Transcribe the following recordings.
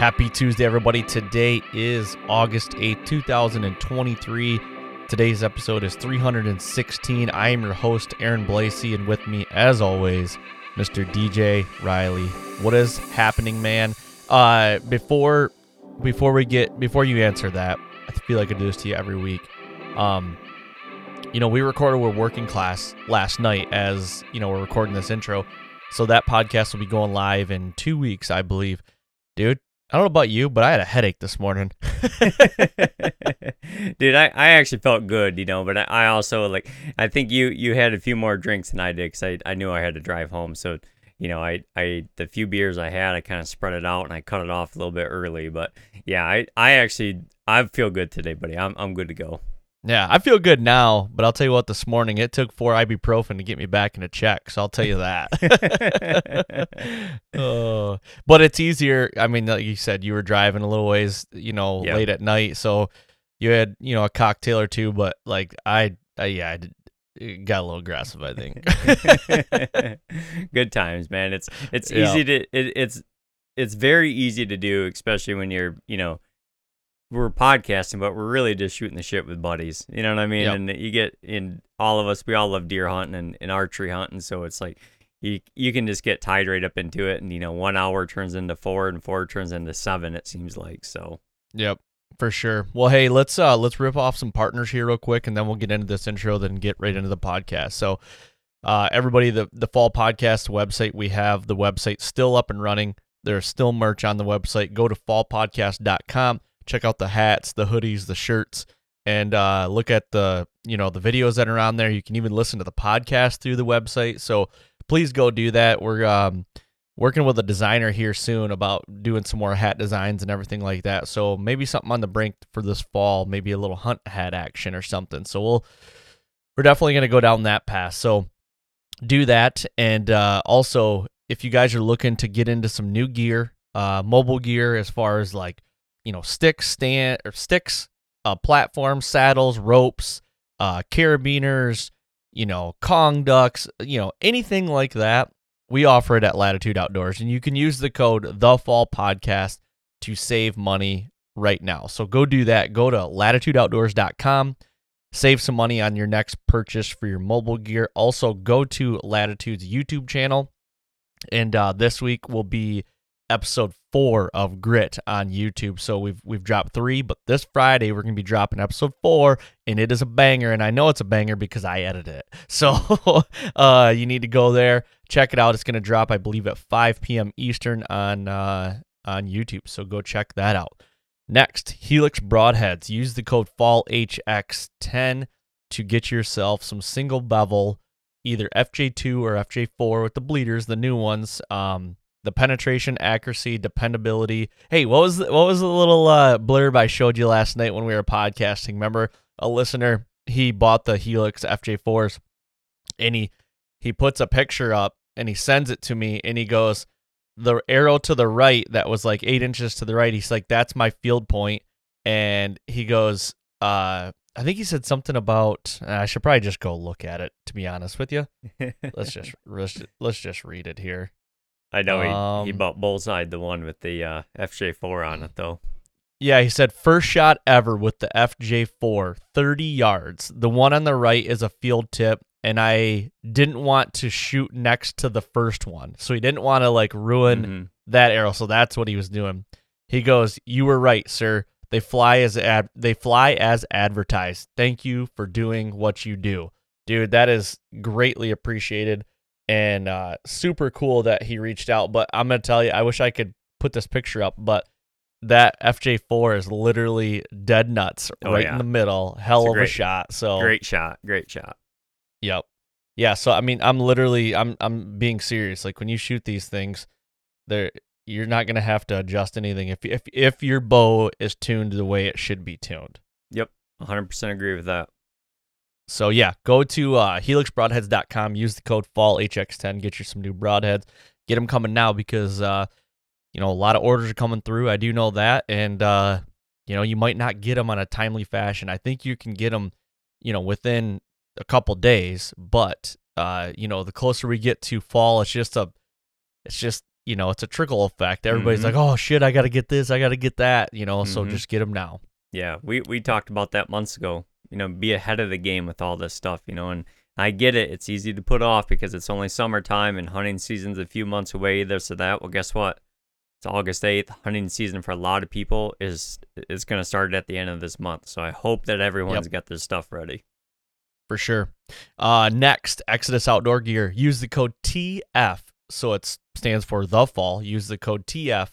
Happy Tuesday, everybody. Today is August 8th, 2023. Today's episode is 316. I am your host, Aaron Blasey, and with me, as always, Mr. DJ Riley. What is happening, man? Uh, before before we get before you answer that, I feel like I do this to you every week. Um, you know, we recorded we're working class last night as you know we're recording this intro, so that podcast will be going live in two weeks, I believe. Dude, I don't know about you, but I had a headache this morning. Dude, I, I actually felt good, you know, but I, I also like I think you you had a few more drinks than I did because I, I knew I had to drive home. So, you know, I I the few beers I had, I kind of spread it out and I cut it off a little bit early. But yeah, I I actually I feel good today, buddy. I'm I'm good to go. Yeah, I feel good now, but I'll tell you what, this morning it took four ibuprofen to get me back in a check. So I'll tell you that. oh, but it's easier. I mean, like you said, you were driving a little ways, you know, Yep. late at night, so you had, you know, a cocktail or two. But like I, I yeah, I did, got a little aggressive. I think. good times, man. It's it's Yeah. easy to it, it's it's very easy to do, especially when you're you know we're podcasting, but we're really just shooting the shit with buddies. You know what I mean? Yep. And you get in all of us, we all love deer hunting and, and archery hunting, so it's like you you can just get tied right up into it, and you know one hour turns into four, and four turns into seven. It seems like so. Yep, for sure. Well, hey, let's uh let's rip off some partners here real quick, and then we'll get into this intro, then get right into the podcast. So, uh, everybody, the the fall podcast website we have the website still up and running. There's still merch on the website. Go to fallpodcast.com. Check out the hats, the hoodies, the shirts, and uh, look at the you know the videos that are on there. You can even listen to the podcast through the website. So please go do that. We're um, working with a designer here soon about doing some more hat designs and everything like that. So maybe something on the brink for this fall, maybe a little hunt hat action or something. So we'll we're definitely going to go down that path. So do that and uh, also if you guys are looking to get into some new gear, uh, mobile gear as far as like you know sticks, stand or sticks, uh, platforms, saddles, ropes, uh, carabiners, you know, Kong ducks, you know, anything like that, we offer it at Latitude Outdoors. And you can use the code The Fall Podcast to save money right now. So go do that. Go to latitudeoutdoors.com. Save some money on your next purchase for your mobile gear. Also, go to Latitude's YouTube channel. And uh, this week will be episode four of Grit on YouTube. So we've we've dropped three, but this Friday we're gonna be dropping episode four, and it is a banger. And I know it's a banger because I edited it. So uh, you need to go there, check it out. It's gonna drop, I believe, at 5 p.m. Eastern on uh, on YouTube. So go check that out. Next, Helix Broadheads. Use the code FALLHX10 to get yourself some single bevel, either FJ2 or FJ4 with the bleeders, the new ones. Um, the penetration, accuracy, dependability. Hey, what was the, what was the little uh, blurb I showed you last night when we were podcasting? Remember, a listener he bought the Helix FJ4s, and he he puts a picture up and he sends it to me, and he goes, the arrow to the right that was like eight inches to the right. He's like, that's my field point, and he goes, uh, I think he said something about. I should probably just go look at it. To be honest with you, let's just let's, let's just read it here. I know he, he Um, bought bullseye the one with the uh, FJ4 on it though. Yeah, he said first shot ever with the FJ4, 30 yards. The one on the right is a field tip, and I didn't want to shoot next to the first one. So he didn't want to like ruin Mhm. that arrow. So that's what he was doing. He goes, "You were right, sir. They fly as ad they fly as advertised. Thank you for doing what you do." Dude, that is greatly appreciated and uh super cool that he reached out, but I'm to tell you I wish I could put this picture up, but that FJ4 is literally dead nuts Oh, right yeah. in the middle. Hell a of a shot. So Great shot, great shot. Yep. Yeah, so I mean, I'm literally I'm I'm being serious. Like when you shoot these things, there you're not to have to adjust anything if if if your bow is tuned the way it should be tuned. Yep. 100% agree with that. So yeah, go to uh, helixbroadheads.com, use the code FALLHX10, get you some new broadheads. Get them coming now because uh, you know a lot of orders are coming through. I do know that, and uh, you know you might not get them on a timely fashion. I think you can get them, you know, within a couple days. But uh, you know, the closer we get to fall, it's just a, it's just you know, it's a trickle effect. Everybody's Mhm. like, oh shit, I got to get this, I got to get that. You know, so Mhm. just get them now. Yeah, we we talked about that months ago. You know, be ahead of the game with all this stuff, you know, and I get it. It's easy to put off because it's only summertime and hunting season's a few months away, this or that. Well, guess what? It's August 8th. Hunting season for a lot of people is is going to start at the end of this month. So I hope that everyone's got their stuff ready. for sure. Uh, next, Exodus Outdoor Gear. Use the code TF, so it stands for the fall. Use the code TF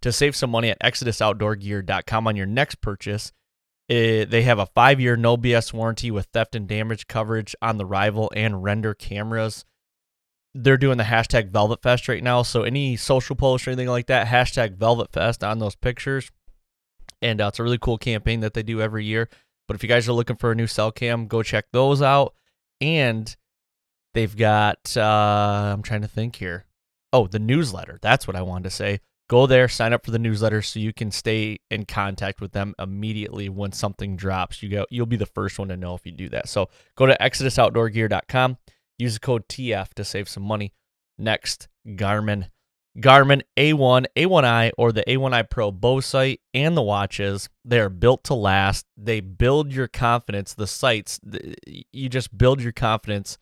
to save some money at ExodusOutdoorGear.com on your next purchase. Eh, they have a five-year no BS warranty with theft and damage coverage on the rival and render cameras. They're doing the hashtag Velvet Fest right now, so any social post or anything like that, hashtag Velvet Fest on those pictures. And uh, it's a really cool campaign that they do every year. But if you guys are looking for a new cell cam, go check those out. And they've got uh I'm trying to think here. Oh, the newsletter. That's what I wanted to say. Go there, sign up for the newsletter so you can stay in contact with them immediately when something drops. You go you'll be the first one to know if you do that. So go to exodusoutdoorgear.com, use the code TF to save some money. Next, Garmin. Garmin A1, A1i, or the A1i Pro bow sight and the watches, they are built to last. They build your confidence. The sights, you just build your confidence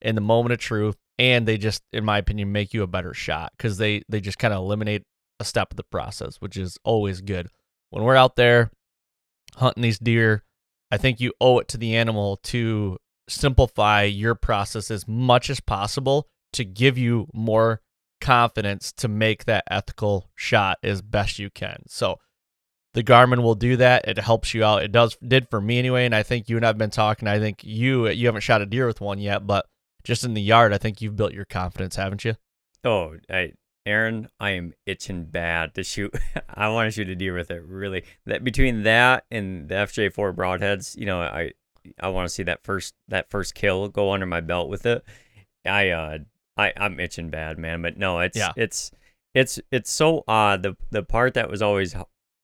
in the moment of truth, and they just, in my opinion, make you a better shot because they they just kind of eliminate a step of the process, which is always good. When we're out there hunting these deer, I think you owe it to the animal to simplify your process as much as possible to give you more confidence to make that ethical shot as best you can. So the Garmin will do that. It helps you out. It does did for me anyway, and I think you and I've been talking. I think you you haven't shot a deer with one yet, but just in the yard, I think you've built your confidence, haven't you? Oh, I, Aaron, I am itching bad to shoot. I want to shoot a deer with it. Really, that between that and the FJ4 broadheads, you know, I I want to see that first that first kill go under my belt with it. I uh I I'm itching bad, man. But no, it's Yeah. it's it's it's so odd. The the part that was always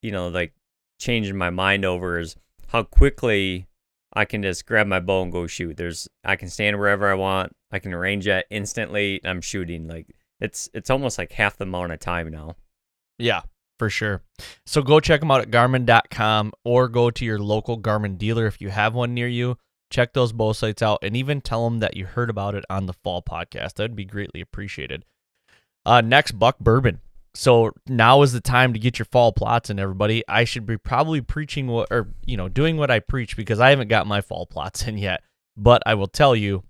you know like changing my mind over is how quickly I can just grab my bow and go shoot. There's I can stand wherever I want. I can arrange it instantly. I'm shooting like it's it's almost like half the amount of time now. Yeah, for sure. So go check them out at garmin.com or go to your local Garmin dealer if you have one near you. Check those bow sights out and even tell them that you heard about it on the fall podcast. That'd be greatly appreciated. Uh, next, Buck Bourbon. So now is the time to get your fall plots in, everybody. I should be probably preaching what, or, you know, doing what I preach because I haven't got my fall plots in yet. But I will tell you,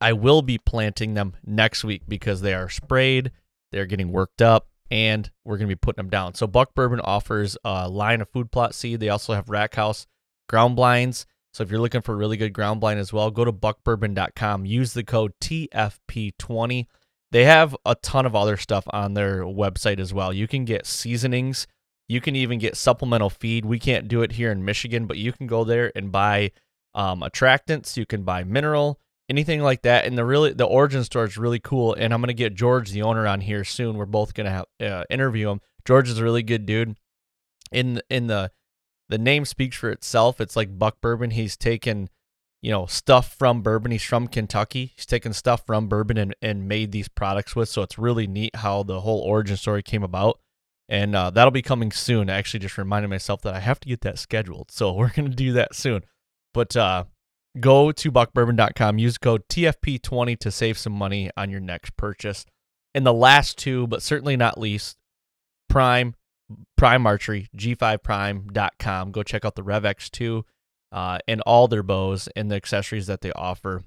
I will be planting them next week because they are sprayed, they're getting worked up, and we're going to be putting them down. So Buck Bourbon offers a line of food plot seed. They also have rack house ground blinds. So if you're looking for really good ground blind as well, go to buckbourbon.com. Use the code TFP20 they have a ton of other stuff on their website as well. You can get seasonings. You can even get supplemental feed. We can't do it here in Michigan, but you can go there and buy um, attractants. You can buy mineral, anything like that. And the really the origin story is really cool. And I'm gonna get George, the owner, on here soon. We're both gonna have, uh, interview him. George is a really good dude. In in the the name speaks for itself. It's like Buck Bourbon. He's taken you know stuff from bourbon. He's from Kentucky. He's taken stuff from bourbon and and made these products with. So it's really neat how the whole origin story came about. And uh, that'll be coming soon. I actually just reminded myself that I have to get that scheduled. So we're gonna do that soon. But uh, go to buckbourbon.com, use code TFP20 to save some money on your next purchase. And the last two, but certainly not least, Prime, Prime Archery, G5Prime.com. Go check out the Rev X2 uh, and all their bows and the accessories that they offer.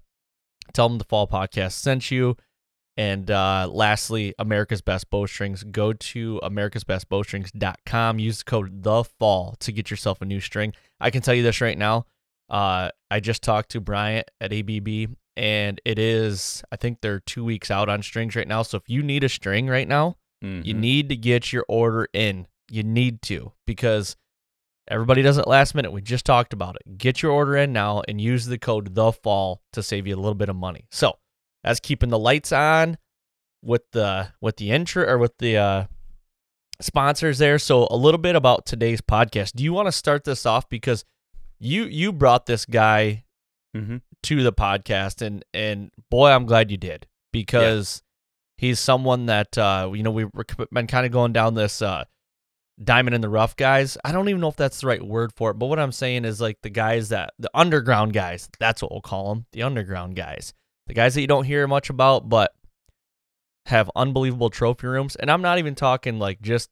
Tell them the Fall Podcast sent you. And uh, lastly, America's Best Bowstrings. Go to americasbestbowstrings.com. Use the code The Fall to get yourself a new string. I can tell you this right now. Uh, I just talked to Bryant at ABB, and it is I think they're two weeks out on strings right now. So if you need a string right now, Mm-hmm. you need to get your order in. You need to because everybody does it last minute. We just talked about it. Get your order in now and use the code the fall to save you a little bit of money. So that's keeping the lights on with the with the intro or with the uh, sponsors there. So a little bit about today's podcast. Do you want to start this off because you you brought this guy Mm-hmm. to the podcast and and boy i'm glad you did because he's someone that uh you know we've been kind of going down this uh diamond in the rough guys. I don't even know if that's the right word for it but what i'm saying is like the guys that the underground guys that's what we'll call them the underground guys. The guys that you don't hear much about but have unbelievable trophy rooms. And i'm not even talking like just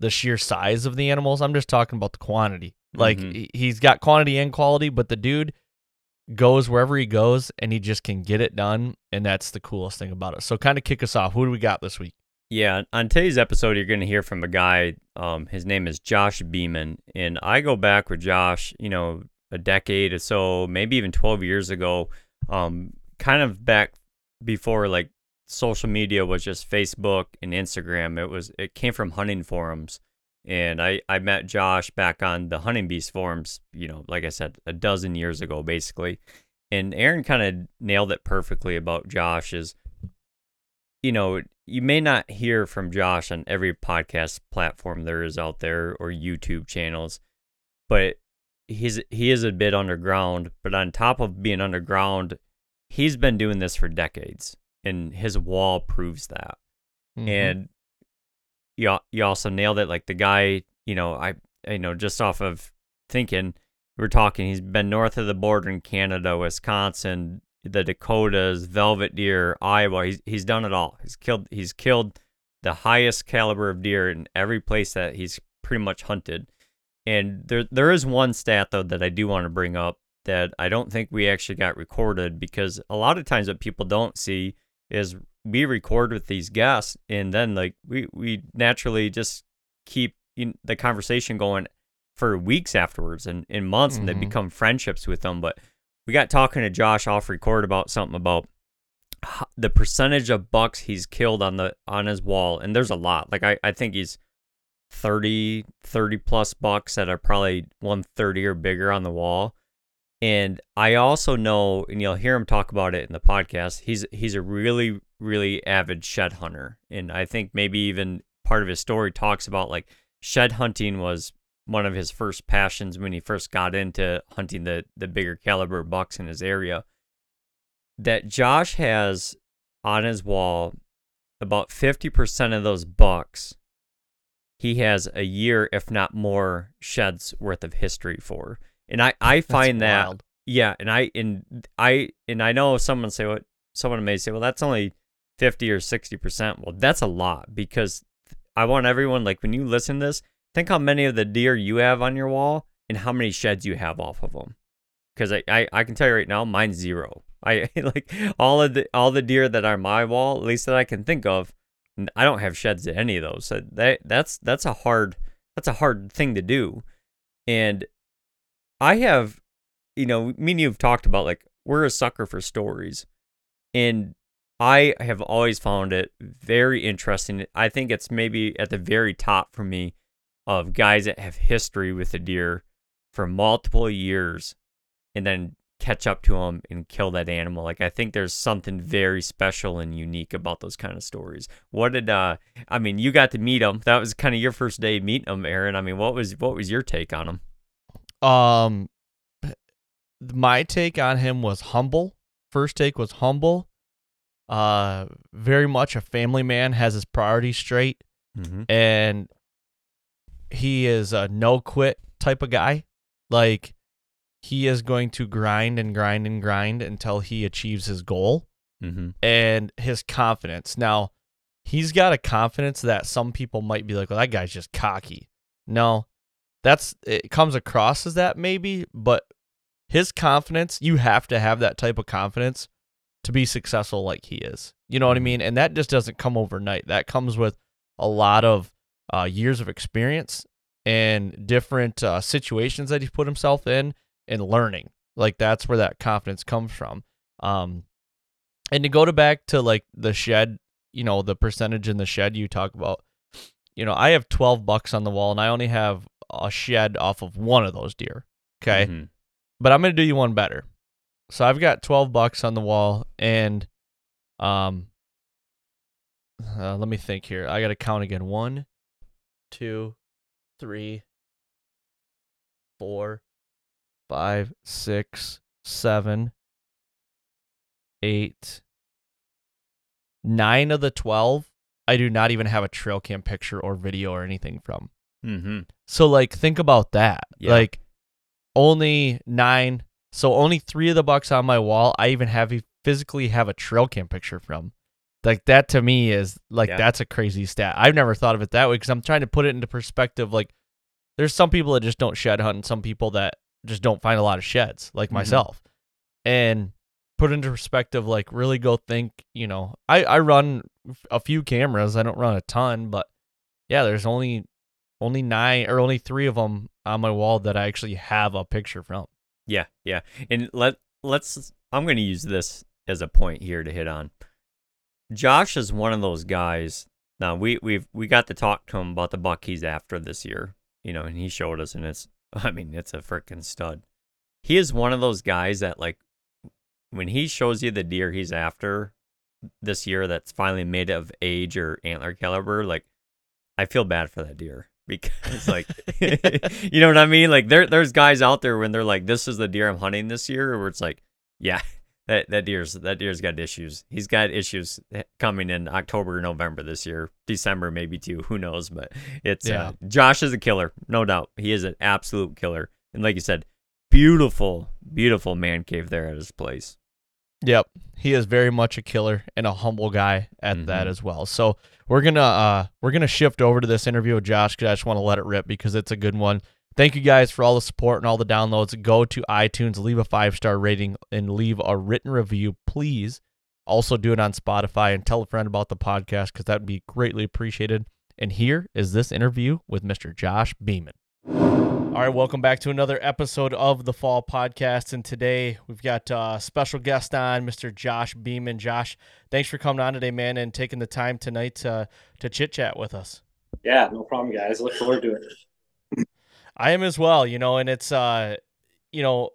the sheer size of the animals. I'm just talking about the quantity like Mhm. he- he's got quantity and quality but the dude goes wherever he goes and he just can get it done and that's the coolest thing about it so kind of kick us off who do we got this week Yeah, on today's episode, you're going to hear from a guy. Um, his name is Josh Beaman, and I go back with Josh, you know, a decade or so, maybe even 12 years ago. Um, kind of back before like social media was just Facebook and Instagram. It was it came from hunting forums, and I I met Josh back on the Hunting Beast forums. You know, like I said, a dozen years ago, basically. And Aaron kind of nailed it perfectly about Josh is you know, you may not hear from Josh on every podcast platform there is out there or YouTube channels, but he's he is a bit underground. But on top of being underground, he's been doing this for decades, and his wall proves that. Mhm. And you you also nailed it. Like the guy, you know, I you know just off of thinking, we're talking. He's been north of the border in Canada, Wisconsin, the Dakotas, Velvet Deer, Iowa. He's he's done it all. He's killed he's killed the highest caliber of deer in every place that he's pretty much hunted. And there there is one stat though that I do want to bring up that I don't think we actually got recorded because a lot of times what people don't see is we record with these guests and then like we we naturally just keep the conversation going for weeks afterwards and in months and they mm-hmm. become friendships with them. But we got talking to Josh off record about something about the percentage of bucks he's killed on the on his wall and there's a lot. Like I, I think he's 30 30 plus bucks that are probably 130 or bigger on the wall. And I also know and you'll hear him talk about it in the podcast he's he's a really really avid shed hunter and I think maybe even part of his story talks about like shed hunting was one of his first passions when he first got into hunting the the bigger caliber bucks in his area. That Josh has on his wall about 50% of those bucks he has a year if not more sheds worth of history for. And i i That's find that wild. yeah and i and i and i know someone say what someone may say well that's only 50 or 60% well that's a lot because i want everyone like when you listen to this think how many of the deer you have on your wall and how many sheds you have off of them because I, I i can tell you right now mine's zero. I like all of the all the deer that are my wall at least that i can think of I don't have sheds at any of those. So that that's that's a hard that's a hard thing to do. And i have you know me and you've talked about like we're a sucker for stories. And I have always found it very interesting. I think it's maybe at the very top for me of guys that have history with the deer for multiple years and then catch up to them and kill that animal. Like I think there's something very special and unique about those kind of stories. What did uh I mean, you got to meet them. That was kind of your first day meeting them, Aaron. I mean, what was what was your take on him? Um, my take on him was humble. First take was humble. Uh, very much a family man, has his priorities straight, Mm-hmm. and he is a no quit type of guy. Like he is going to grind and grind and grind until he achieves his goal Mm-hmm. and his confidence. Now, he's got a confidence that some people might be like, well, that guy's just cocky. No, that's it comes across as that maybe, but his confidence, you have to have that type of confidence to be successful like he is. You know what I mean? And that just doesn't come overnight. That comes with a lot of uh, years of experience and different uh, situations that he's put himself in and learning. Like that's where that confidence comes from. Um, and to go to back to like the shed, you know, the percentage in the shed you talk about, you know, I have 12 bucks on the wall and I only have a shed off of one of those deer. Okay. Mhm. But I'm going to do you one better. So I've got 12 bucks on the wall and um uh, let me think here. I got to count again. One, two, three, four, five, six, seven, eight, nine of the 12. I do not even have a trail cam picture or video or anything from. Mm-hmm. So like think about that. Yeah. Like only nine. So only three of the bucks on my wall. I even have physically have a trail cam picture from. Like that to me is like Yeah. that's a crazy stat. I've never thought of it that way because I'm trying to put it into perspective. Like there's some people that just don't shed hunt and some people that just don't find a lot of sheds like Mhm. myself. And put into perspective, like really go think, you know, I, I run a few cameras. I don't run a ton, but yeah, there's only only nine or only three of them on my wall that I actually have a picture from. Yeah, yeah. And let let's I'm going to use this as a point here to hit on. Josh is one of those guys. Now we we've we got to talk to him about the buck he's after this year, you know, and he showed us and it's I mean, it's a freaking stud. He is one of those guys that like when he shows you the deer he's after this year that's finally made of age or antler caliber, like I feel bad for that deer because like you know what I mean? Like there there's guys out there when they're like, This is the deer I'm hunting this year, where it's like, Yeah, that that deer's that deer's got issues. He's got issues coming in October, November this year. December maybe too. Who knows? But it's Yeah. uh, Josh is a killer, no doubt. He is an absolute killer. And like you said, beautiful, beautiful man cave there at his place. Yep. He is very much a killer and a humble guy at that Mhm. as well. So we're gonna uh we're gonna shift over to this interview with Josh because I just want to let it rip because it's a good one. Thank you guys for all the support and all the downloads. Go to iTunes, leave a five star rating, and leave a written review, please. Also do it on Spotify and tell a friend about the podcast because that would be greatly appreciated. And here is this interview with Mr. Josh Beaman. All right, welcome back to another episode of the Fall Podcast. And today we've got uh, special guest on, Mr. Josh Beaman. Josh, thanks for coming on today, man, and taking the time tonight to, to chit chat with us. Yeah, no problem, guys. Look forward to it. I am as well, you know, and it's, uh, you know,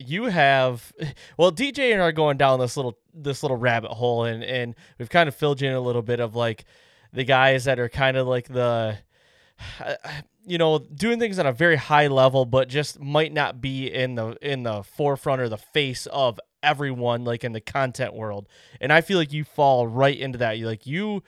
you have well dj and I are going down this little this little rabbit hole and and we've kind of filled you in a little bit of like the guys that are kind of like the you know doing things on a very high level but just might not be in the in the forefront or the face of everyone like in the content world. And i feel like you fall right into that. You like you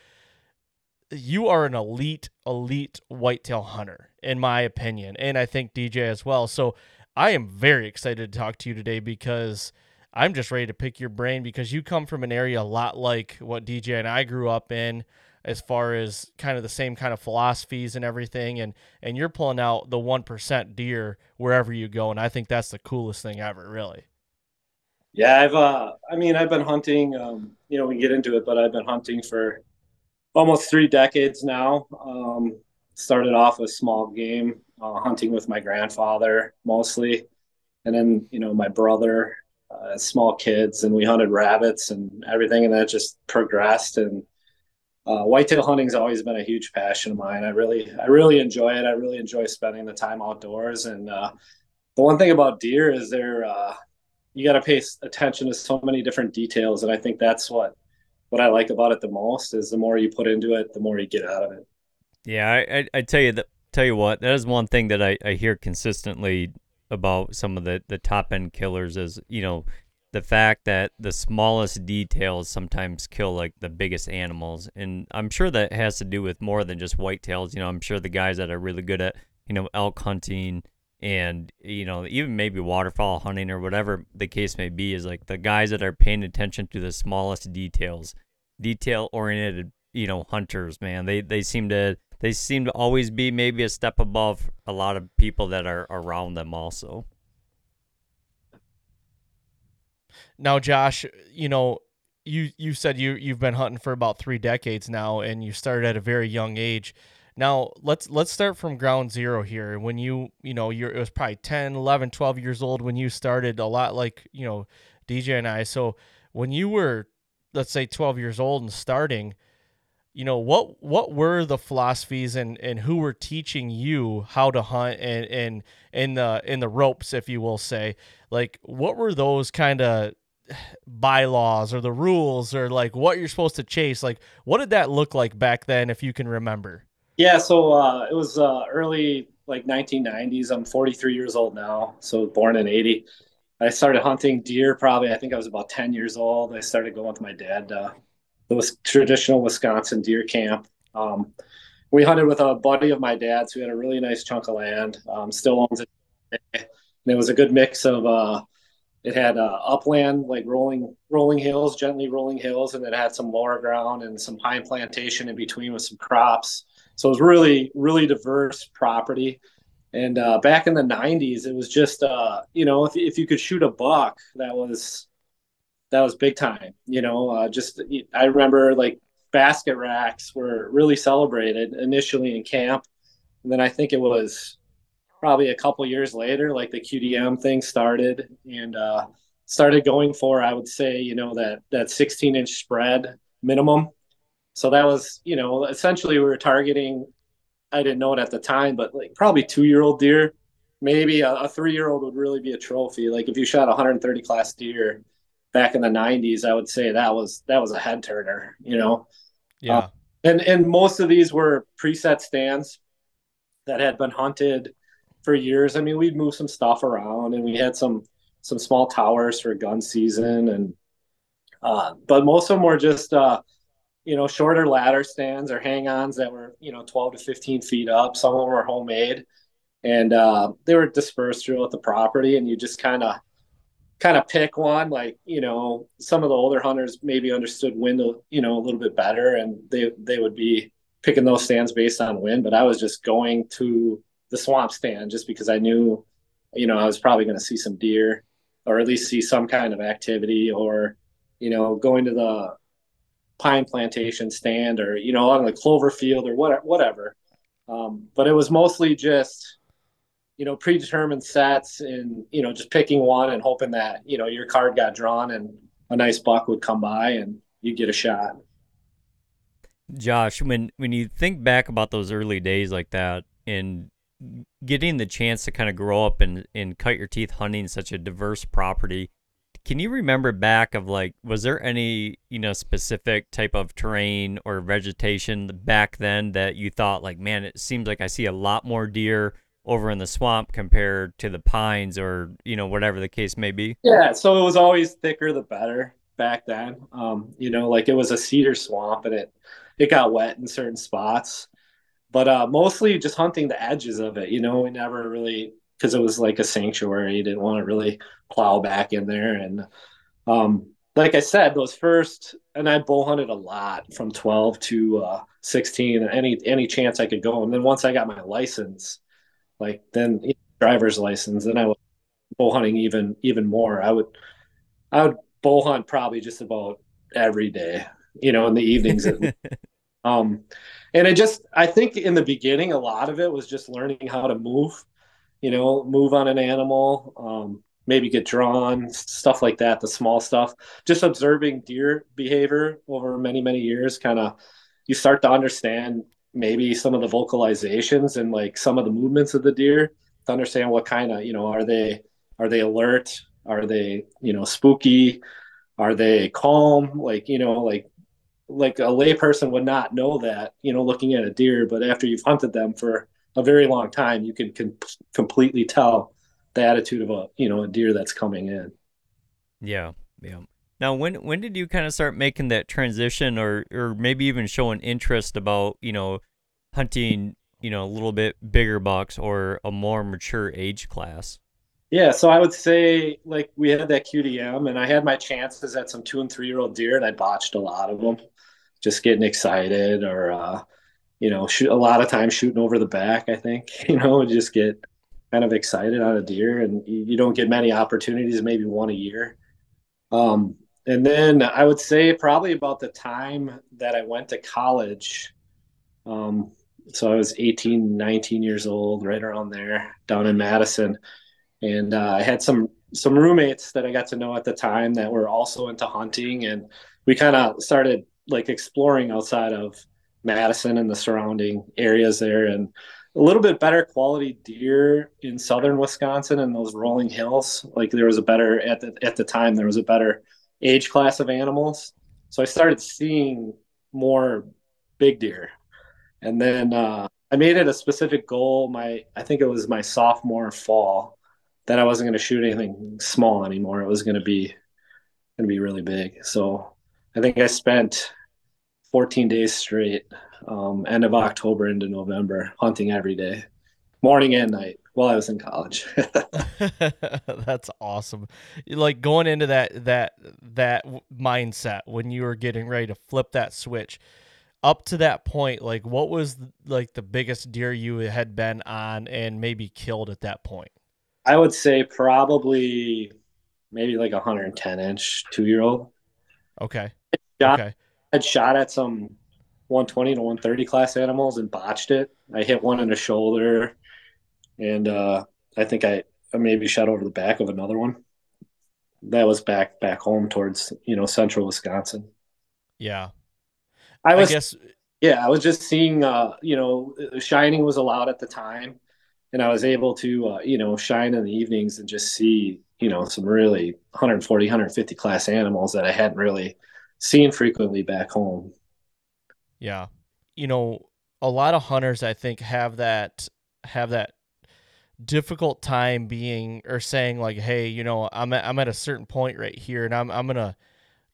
you are an elite elite whitetail hunter in my opinion and i think dj as well. So I am very excited to talk to you today because I'm just ready to pick your brain because you come from an area a lot like what DJ and I grew up in as far as kind of the same kind of philosophies and everything and and you're pulling out the 1% deer wherever you go and I think that's the coolest thing ever really. Yeah, I've uh I mean I've been hunting um you know we get into it but I've been hunting for almost 3 decades now. Um started off with small game uh, hunting with my grandfather mostly and then you know my brother uh, small kids, and we hunted rabbits and everything, and that just progressed. And uh, whitetail hunting's always been a huge passion of mine. I really, I really enjoy it. I really enjoy spending the time outdoors. And uh, the one thing about deer is they're uh, you got to pay attention to so many different details, and I think that's what what I like about it the most is the more you put into it, the more you get out of it. Yeah, I I, I tell you that tell you what that is one thing that I, I hear consistently about some of the the top end killers is you know the fact that the smallest details sometimes kill like the biggest animals and i'm sure that has to do with more than just whitetails you know i'm sure the guys that are really good at you know elk hunting and you know even maybe waterfowl hunting or whatever the case may be is like the guys that are paying attention to the smallest details detail oriented you know hunters man. They they seem to they seem to always be maybe a step above a lot of people that are around them also now josh you know you you said you you've been hunting for about three decades now and you started at a very young age now, let's let's start from ground zero here. When you, you know, you're it was probably 10, 11, 12 years old when you started a lot like, you know, DJ and I. So, when you were let's say 12 years old and starting, you know, what what were the philosophies and and who were teaching you how to hunt and and in the in the ropes if you will say. Like what were those kind of bylaws or the rules or like what you're supposed to chase? Like what did that look like back then if you can remember? Yeah, so uh, it was uh, early like 1990s. I'm 43 years old now, so born in 80. I started hunting deer probably. I think I was about 10 years old. I started going with my dad. Uh, was traditional Wisconsin deer camp. Um, we hunted with a buddy of my dad's who had a really nice chunk of land. Um, still owns it, and it was a good mix of. Uh, it had uh, upland, like rolling rolling hills, gently rolling hills, and it had some lower ground and some pine plantation in between with some crops. So it was really, really diverse property. And uh, back in the 90s, it was just, uh, you know, if, if you could shoot a buck, that was that was big time. You know, uh, just I remember like basket racks were really celebrated initially in camp, and then I think it was probably a couple years later, like the QDM thing started and uh, started going for. I would say, you know, that that 16 inch spread minimum so that was, you know, essentially we were targeting. I didn't know it at the time, but like probably two year old deer. Maybe a, a three year old would really be a trophy. Like if you shot 130 class deer back in the 90s, I would say that was that was a head turner. You know. Yeah. Uh, and and most of these were preset stands that had been hunted for years. I mean, we'd move some stuff around, and we had some some small towers for gun season, and uh, but most of them were just uh, you know, shorter ladder stands or hang-ons that were, you know, 12 to 15 feet up. Some of them were homemade and uh, they were dispersed throughout the property and you just kind of kind of pick one like you know some of the older hunters maybe understood wind you know a little bit better and they they would be picking those stands based on wind but i was just going to the swamp stand just because i knew you know i was probably going to see some deer or at least see some kind of activity or you know going to the pine plantation stand or you know on the clover field or what, whatever. Um, but it was mostly just you know predetermined sets and you know just picking one and hoping that you know your card got drawn and a nice buck would come by and you get a shot. Josh when when you think back about those early days like that and getting the chance to kind of grow up and, and cut your teeth hunting such a diverse property can you remember back of like was there any you know specific type of terrain or vegetation back then that you thought like man it seems like i see a lot more deer over in the swamp compared to the pines or you know whatever the case may be yeah so it was always thicker the better back then um you know like it was a cedar swamp and it it got wet in certain spots but uh mostly just hunting the edges of it you know we never really because it was like a sanctuary. You didn't want to really plow back in there. And um, like I said, those first, and I bow hunted a lot from 12 to uh, 16, any any chance I could go. And then once I got my license, like then driver's license, then I was bow hunting even even more. I would I would bow hunt probably just about every day, you know, in the evenings. um, and it just I think in the beginning a lot of it was just learning how to move you know, move on an animal, um, maybe get drawn, stuff like that, the small stuff. Just observing deer behavior over many, many years, kind of you start to understand maybe some of the vocalizations and like some of the movements of the deer to understand what kind of, you know, are they are they alert? Are they, you know, spooky? Are they calm? Like, you know, like like a layperson would not know that, you know, looking at a deer, but after you've hunted them for a very long time, you can, can completely tell the attitude of a you know a deer that's coming in. Yeah, yeah. Now, when when did you kind of start making that transition, or or maybe even showing interest about you know hunting you know a little bit bigger bucks or a more mature age class? Yeah, so I would say like we had that QDM, and I had my chances at some two and three year old deer, and I botched a lot of them, just getting excited or uh, you know shoot a lot of times shooting over the back. I think you know just get kind of excited on a deer, and you, don't get many opportunities, maybe one a year. Um, and then I would say probably about the time that I went to college. Um, so I was 18, 19 years old, right around there, down in Madison, and uh, I had some some roommates that I got to know at the time that were also into hunting, and we kind of started like exploring outside of Madison and the surrounding areas there, and a little bit better quality deer in southern Wisconsin and those rolling hills. Like there was a better at the at the time there was a better age class of animals. So I started seeing more big deer. And then uh, I made it a specific goal. My I think it was my sophomore fall that I wasn't going to shoot anything small anymore. It was going to be going to be really big. So I think I spent 14 days straight um, end of October into November, hunting every day, morning and night while I was in college. That's awesome. Like going into that that that mindset when you were getting ready to flip that switch. Up to that point, like what was like the biggest deer you had been on and maybe killed at that point? I would say probably maybe like a 110 inch two year old. Okay. Shot, okay. I'd shot at some 120 to 130 class animals and botched it. I hit one in the shoulder, and uh, I think I, maybe shot over the back of another one. That was back back home towards you know central Wisconsin. Yeah, I was. I guess, yeah, I was just seeing. Uh, you know, shining was allowed at the time, and I was able to uh, you know shine in the evenings and just see you know some really 140 150 class animals that I hadn't really seen frequently back home. Yeah. You know, a lot of hunters I think have that have that difficult time being or saying like, "Hey, you know, I'm at, I'm at a certain point right here and I'm I'm to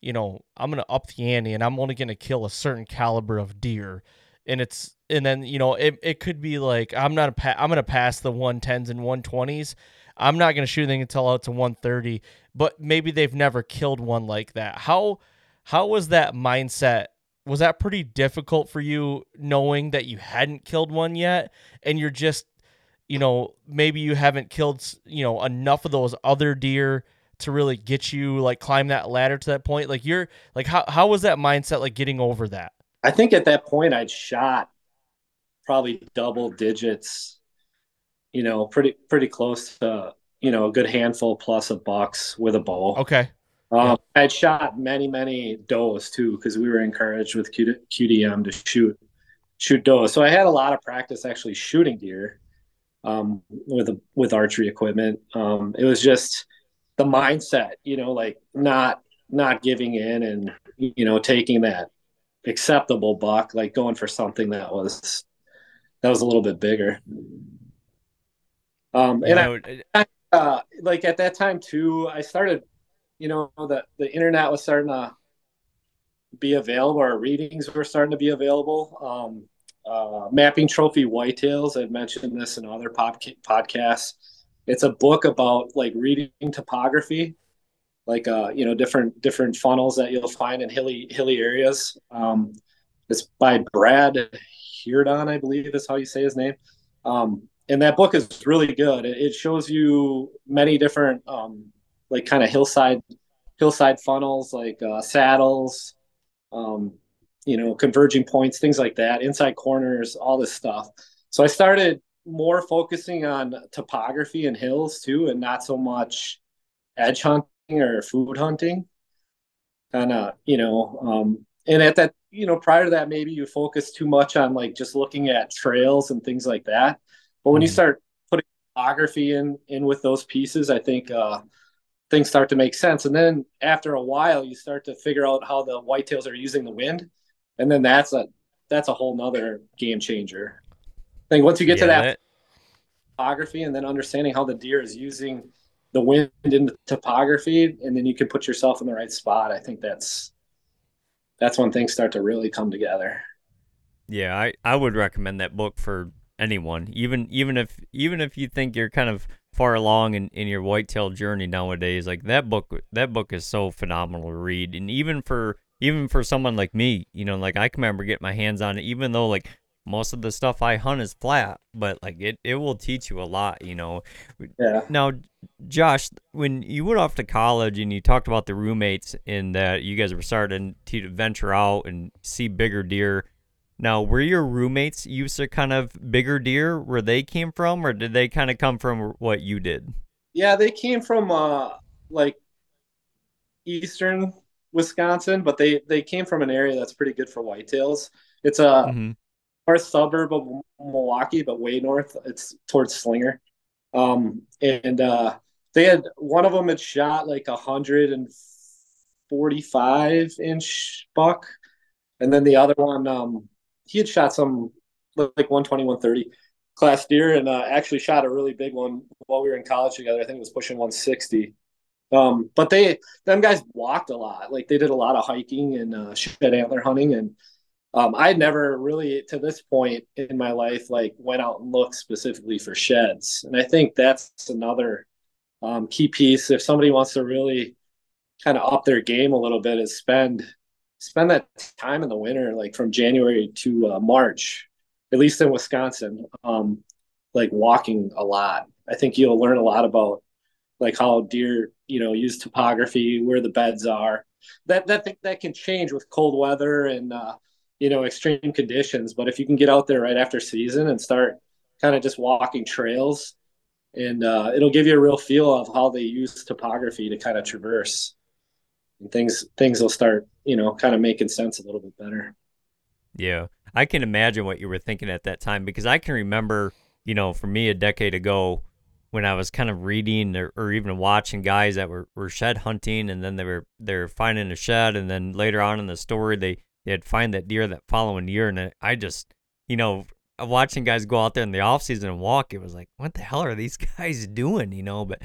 you know, I'm to up the ante and I'm only to kill a certain caliber of deer." And it's and then, you know, it it could be like I'm not a pa- I'm to pass the 110s and 120s. I'm not to shoot anything until out to 130, but maybe they've never killed one like that. How how was that mindset was that pretty difficult for you knowing that you hadn't killed one yet and you're just you know maybe you haven't killed you know enough of those other deer to really get you like climb that ladder to that point like you're like how, how was that mindset like getting over that i think at that point i'd shot probably double digits you know pretty pretty close to you know a good handful plus of bucks with a bow okay um, yeah. I'd shot many, many does too because we were encouraged with QDM to shoot shoot does. So I had a lot of practice actually shooting deer um, with a, with archery equipment. Um, it was just the mindset, you know, like not not giving in and you know taking that acceptable buck, like going for something that was that was a little bit bigger. Um, and I, I uh, like at that time too, I started you know that the internet was starting to be available our readings were starting to be available um, uh, mapping trophy whitetails. I've mentioned this in other podca- podcasts. It's a book about like reading topography like uh, you know different different funnels that you'll find in hilly hilly areas. Um, it's by brad Heardon, i believe is how you say his name. Um, and that book is really good. It, it shows you many different um, like kind of hillside hillside funnels like uh, saddles um, you know converging points things like that inside corners all this stuff so i started more focusing on topography and hills too and not so much edge hunting or food hunting. Kind of, you know, um, and at that, you know, prior to that, maybe you focus too much on like just looking at trails and things like that. But when you mm-hmm. start putting topography in in with those pieces, I think uh, things start to make sense. And then after a while, you start to figure out how the whitetails are using the wind, and then that's a that's a whole nother game changer. I think once you get yeah, to that, that topography and then understanding how the deer is using the wind in the topography, and then you can put yourself in the right spot. I think that's that's when things start to really come together. Yeah, I, I would recommend that book for anyone, even even if even if you think you're kind of far along in, in your whitetail journey nowadays. Like that book that book is so phenomenal to read. And even for even for someone like me, you know, like I can remember getting my hands on it, even though like most of the stuff I hunt is flat, but like it, it will teach you a lot, you know. Yeah. Now, Josh, when you went off to college and you talked about the roommates and that you guys were starting to venture out and see bigger deer, now, were your roommates used to kind of bigger deer where they came from, or did they kind of come from what you did? Yeah, they came from uh, like eastern Wisconsin, but they they came from an area that's pretty good for whitetails. It's a mm-hmm. north suburb of Milwaukee, but way north. It's towards Slinger, um, and uh, they had one of them had shot like a hundred and forty-five inch buck, and then the other one um, he had shot some like 120, 130 class deer and uh, actually shot a really big one while we were in college together. I think it was pushing 160. Um, but they, them guys walked a lot. Like they did a lot of hiking and uh, shed antler hunting. And um, I never really, to this point in my life, like went out and looked specifically for sheds. And I think that's another um, key piece. If somebody wants to really kind of up their game a little bit, is spend spend that time in the winter, like from January to uh, March, at least in Wisconsin, um, like walking a lot. I think you'll learn a lot about like how deer, you know, use topography, where the beds are. That that that can change with cold weather and uh, you know extreme conditions. But if you can get out there right after season and start kind of just walking trails, and uh, it'll give you a real feel of how they use topography to kind of traverse and things things will start you know kind of making sense a little bit better yeah i can imagine what you were thinking at that time because i can remember you know for me a decade ago when i was kind of reading or, or even watching guys that were, were shed hunting and then they were they're finding a shed and then later on in the story they they'd find that deer that following year and i just you know watching guys go out there in the off season and walk it was like what the hell are these guys doing you know? But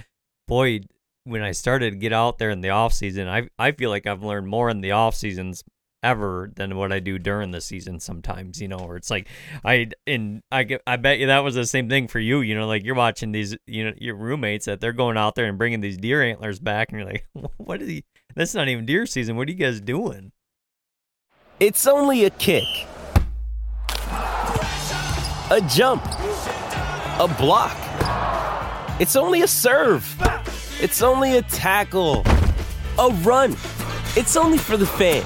boy when I started to get out there in the off season, I I feel like I've learned more in the off seasons ever than what I do during the season sometimes, you know, or it's like I and I I bet you that was the same thing for you, you know, like you're watching these you know your roommates that they're going out there and bringing these deer antlers back and you're like, "What is he That's not even deer season. What are you guys doing?" It's only a kick. A jump. A block. It's only a serve. It's only a tackle, a run. It's only for the fans.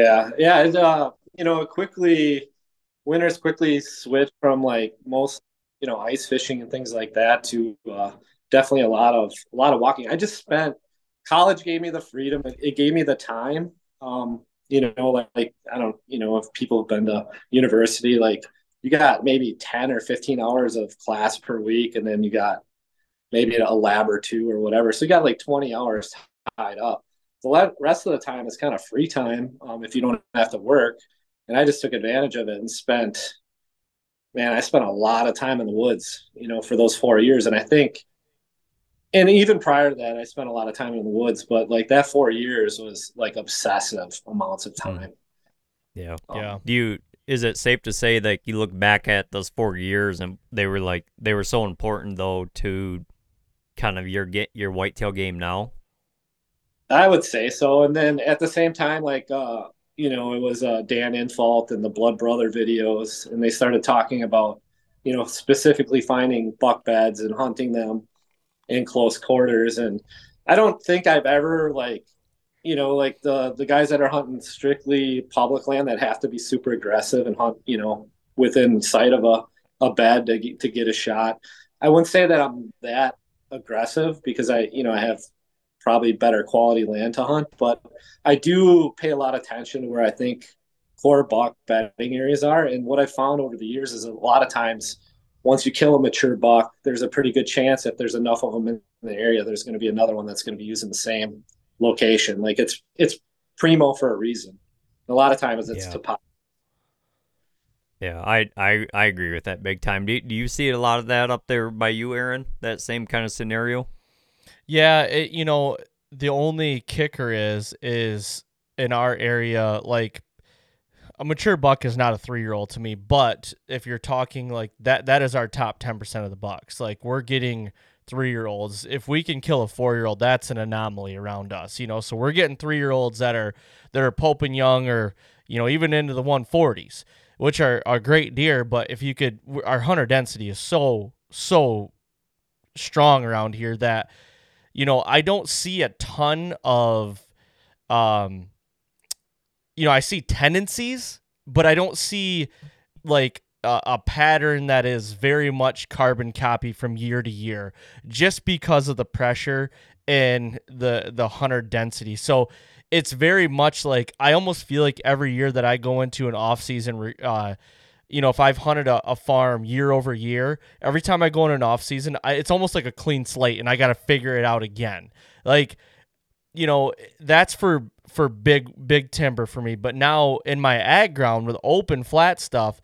Yeah, yeah. It, uh, you know, quickly winners quickly switch from like most you know ice fishing and things like that to uh, definitely a lot of a lot of walking. I just spent college gave me the freedom. It, gave me the time Um, you know, like, like I don't, you know, if people have been to university, like you got maybe 10 or 15 hours of class per week, and then you got maybe a lab or two or whatever. So you got like 20 hours tied up. The rest of the time is kind of free time um, if you don't have to work. And I just took advantage of it and spent, man, I spent a lot of time in the woods, you know, for those four years. And I think, and even prior to that, I spent a lot of time in the woods, but like that four years was like obsessive amounts of hmm. time. Yeah. Um, yeah. Do you, is it safe to say that you look back at those four years and they were like, they were so important though to kind of your get your whitetail game now? I would say so. And then at the same time, like, uh, you know, it was uh, Dan Infalt and the Blood Brother videos, and they started talking about, you know, specifically finding buck beds and hunting them in close quarters. And I don't think I've ever like, you know, like the the guys that are hunting strictly public land that have to be super aggressive and hunt, you know, within sight of a a bed to get, to get a shot. I wouldn't say that I'm that aggressive because I, you know, I have probably better quality land to hunt. But I do pay a lot of attention to where I think core buck bedding areas are. And what I found over the years is a lot of times once you kill a mature buck, there's a pretty good chance if there's enough of them in the area, there's going to be another one that's going to be using the same location. Like it's it's primo for a reason. A lot of times it's yeah. to pop. Yeah, I, I I agree with that big time. Do, do you see a lot of that up there by you, Aaron? That same kind of scenario? Yeah, it, you know, the only kicker is is in our area like a mature buck is not a 3-year-old to me, but if you're talking like that that is our top 10% of the bucks. Like we're getting 3-year-olds. If we can kill a 4-year-old, that's an anomaly around us, you know. So we're getting 3-year-olds that are that are Pope and Young or, you know, even into the 140s, which are are great deer, but if you could our hunter density is so so strong around here that you know, I don't see a ton of, um, you know, I see tendencies, but I don't see like a, a, pattern that is very much carbon copy from year to year, just because of the pressure and the the hunter density. So it's very much like I almost feel like every year that I go into an off season, uh, you know, if I've hunted a, a, farm year over year, every time I go in an off season, I, it's almost like a clean slate, and I got to figure it out again. Like, you know, that's for for big big timber for me. But now in my ag ground with open flat stuff,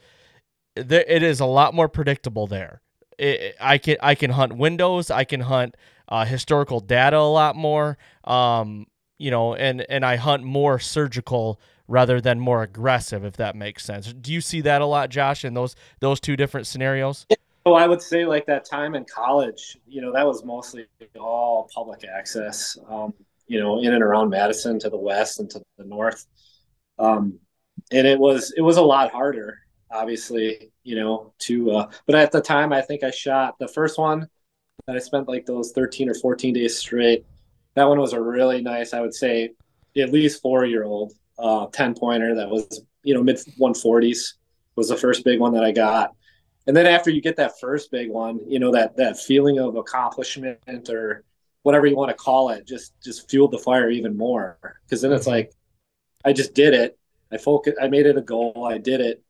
there, it is a lot more predictable there. It, I can I can hunt windows. I can hunt uh, historical data a lot more. Um, you know, and and I hunt more surgical rather than more aggressive, if that makes sense. Do you see that a lot, Josh, in those those two different scenarios? Oh, I would say like that time in college, you know, that was mostly all public access, um, you know, in and around Madison to the west and to the north. Um, and it was it was a lot harder, obviously, you know, to uh, but at the time I think I shot the first one that I spent like those 13 or 14 days straight. That one was a really nice, I would say, at least four year old uh, 10 pointer that was, you know, mid 140s was the first big one that I got. And then after you get that first big one, you know, that, that feeling of accomplishment or whatever you want to call it, just, just fueled the fire even more. Cause then it's like, I just did it. I focus, I made it a goal. I did it.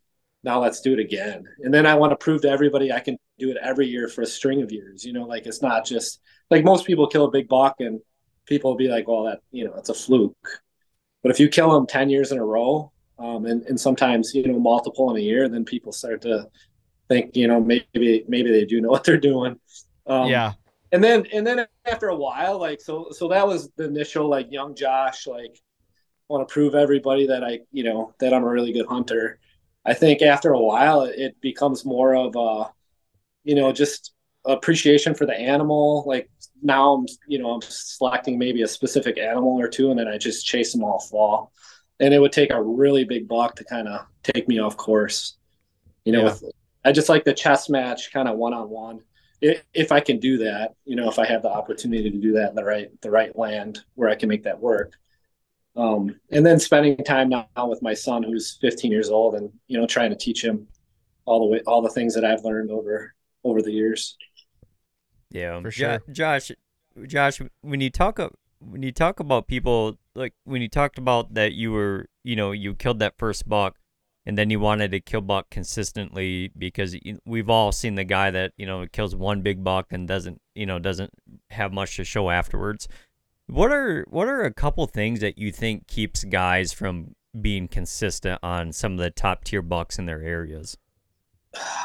Now let's do it again. And then I want to prove to everybody I can do it every year for a string of years. You know, like it's not just like most people kill a big buck and people will be like, well, that, you know, it's a fluke. But if you kill them 10 years in a row, um, and, and sometimes, you know, multiple in a year, then people start to think, you know, maybe, maybe they do know what they're doing. Um, yeah. And then, and then after a while, like, so, so that was the initial, like young Josh, like want to prove everybody that I, you know, that I'm a really good hunter. I think after a while, it becomes more of a, you know, just appreciation for the animal. Like now I'm, you know, I'm selecting maybe a specific animal or two, and then I just chase them all fall. And it would take a really big buck to kind of take me off course. You know, yeah. with, I just like the chess match kind of one on one. If I can do that, you know, if I have the opportunity to do that in the right the right land where I can make that work. Um, and then spending time now with my son who's 15 years old and you know trying to teach him all the way all the things that I've learned over over the years. Yeah, for sure. Josh, Josh, when you talk when you talk about people like when you talked about that you were, you know, you killed that first buck and then you wanted to kill buck consistently because we've all seen the guy that, you know, kills one big buck and doesn't, you know, doesn't have much to show afterwards. What are what are a couple things that you think keeps guys from being consistent on some of the top tier bucks in their areas?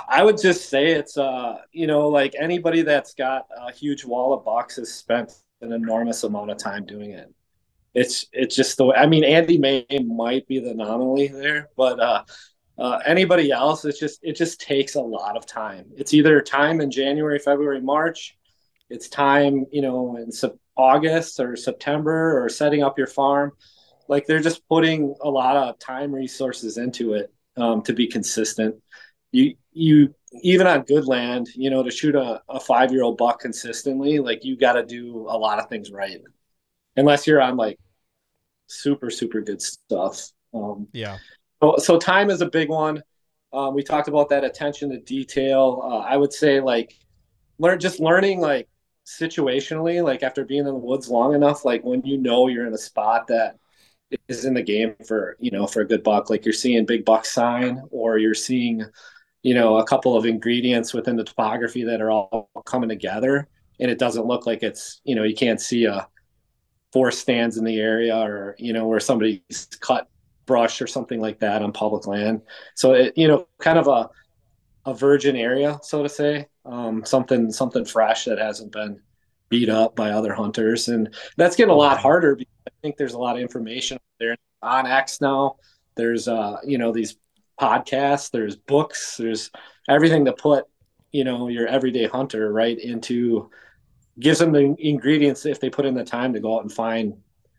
I would just say it's uh you know like anybody that's got a huge wall of has spent an enormous amount of time doing it. It's it's just the way. I mean, Andy May might be the anomaly there, but uh, uh, anybody else, it's just it just takes a lot of time. It's either time in January, February, March. It's time, you know, in August or September or setting up your farm. Like they're just putting a lot of time resources into it um, to be consistent. You you even on good land, you know, to shoot a, a five year old buck consistently, like you got to do a lot of things right. Unless you're on like super, super good stuff. Um, yeah. So, so, time is a big one. Um, we talked about that attention to detail. Uh, I would say like learn just learning like situationally, like after being in the woods long enough, like when you know you're in a spot that is in the game for you know for a good buck, like you're seeing big buck sign or you're seeing you know a couple of ingredients within the topography that are all coming together and it doesn't look like it's you know you can't see a four stands in the area or you know where somebody's cut brush or something like that on public land. So it you know kind of a a virgin area so to say um, something something fresh that hasn't been beat up by other hunters. And that's getting a lot harder because i think there's a lot of information there. onX now. There's uh you know these podcasts, there's books, there's everything to put, you know, your everyday hunter right into gives them the ingredients if they put in the time to go out and find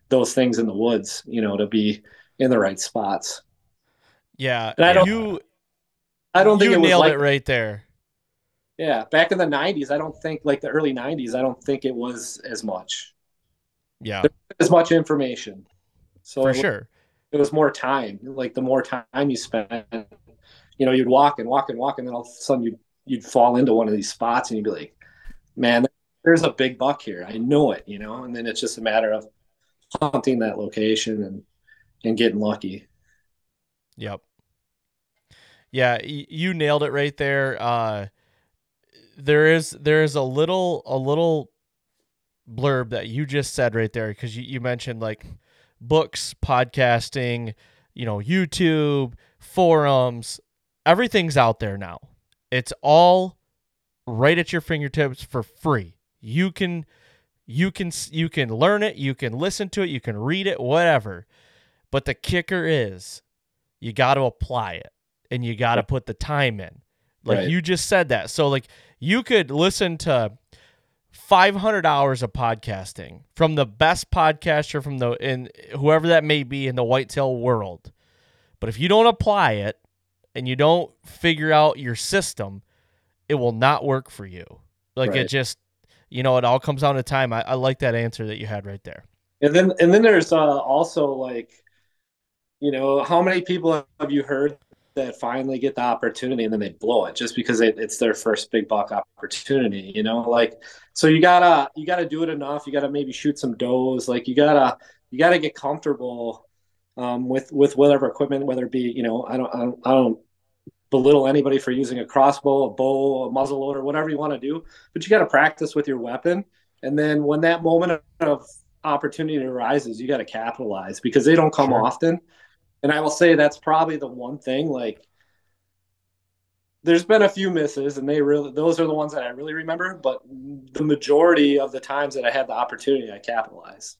those things in the woods, you know, to be in the right spots. Yeah. And I don't you I don't think you it nailed like, it right there. Yeah, back in the 90s, I don't think like the early 90s, I don't think it was as much. Yeah. as much information. So For sure it was more time. Like the more time you spent, you know, you'd walk and walk and walk, and then all of a sudden you'd you'd fall into one of these spots, and you'd be like, "Man, there's a big buck here. I know it," you know. And then it's just a matter of hunting that location and and getting lucky. Yep. Yeah, you nailed it right there. Uh, there is there is a little a little blurb that you just said right there because you, you mentioned like books, podcasting, you know, YouTube, forums, everything's out there now. It's all right at your fingertips for free. You can you can you can learn it, you can listen to it, you can read it, whatever. But the kicker is you got to apply it and you got to put the time in. Like right. you just said that. So like you could listen to 500 hours of podcasting from the best podcaster from the in whoever that may be in the whitetail world. But if you don't apply it and you don't figure out your system, it will not work for you. Like right. it just, you know, it all comes down to time. I, I, like that answer that you had right there. And then, and then there's uh, also like, you know, how many people have you heard that finally get the opportunity and then they blow it just because it, it's their first big buck opportunity you know? Like so you gotta you gotta do it enough. You gotta maybe shoot some does. Like you gotta you gotta get comfortable um, with with whatever equipment whether it be you know i don't i don't, I don't belittle anybody for using a crossbow a bow a muzzle loader whatever you want to do but you got to practice with your weapon. And then when that moment of opportunity arises you got to capitalize because they don't come sure. often and I will say that's probably the one thing like there's been a few misses and they really those are the ones that I really remember, but the majority of the times that I had the opportunity I capitalized.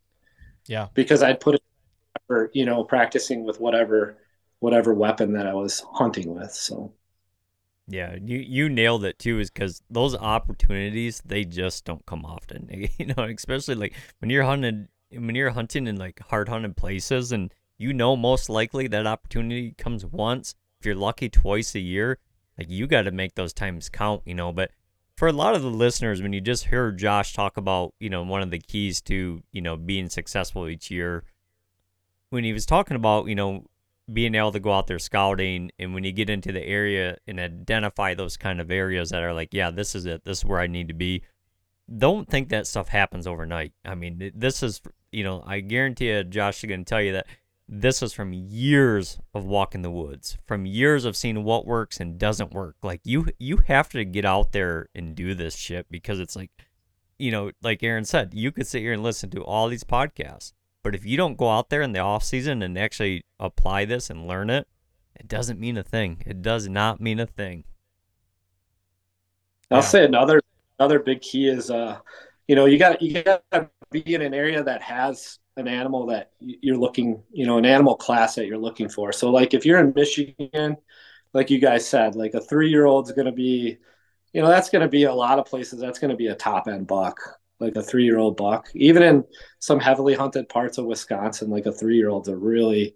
Yeah. Because I'd put it for, you know, practicing with whatever whatever weapon that I was hunting with. So yeah, you you nailed it too, is because those opportunities they just don't come often. You know, especially like when you're hunting when you're hunting in like hard hunted places and you know most likely that opportunity comes once. If you're lucky twice a year, like you got to make those times count, you know. But for a lot of the listeners, when you just heard Josh talk about, you know, one of the keys to, you know, being successful each year, when he was talking about, you know, being able to go out there scouting and when you get into the area and identify those kind of areas that are like, yeah, this is it, this is where I need to be. Don't think that stuff happens overnight. I mean, this is you know, I guarantee you, Josh is going to tell you that this was from years of walking the woods, from years of seeing what works and doesn't work. Like you, you have to get out there and do this shit because it's like, you know, like Aaron said, you could sit here and listen to all these podcasts, but if you don't go out there in the off season and actually apply this and learn it, it doesn't mean a thing. It does not mean a thing. I'll yeah. say another another big key is uh you know you got you got to be in an area that has an animal that you're looking you know an animal class that you're looking for. So like if you're in michigan like you guys said like a three year old's going to be you know that's going to be a lot of places that's going to be a top end buck like a three year old buck. Even in some heavily hunted parts of wisconsin like a three year old's a really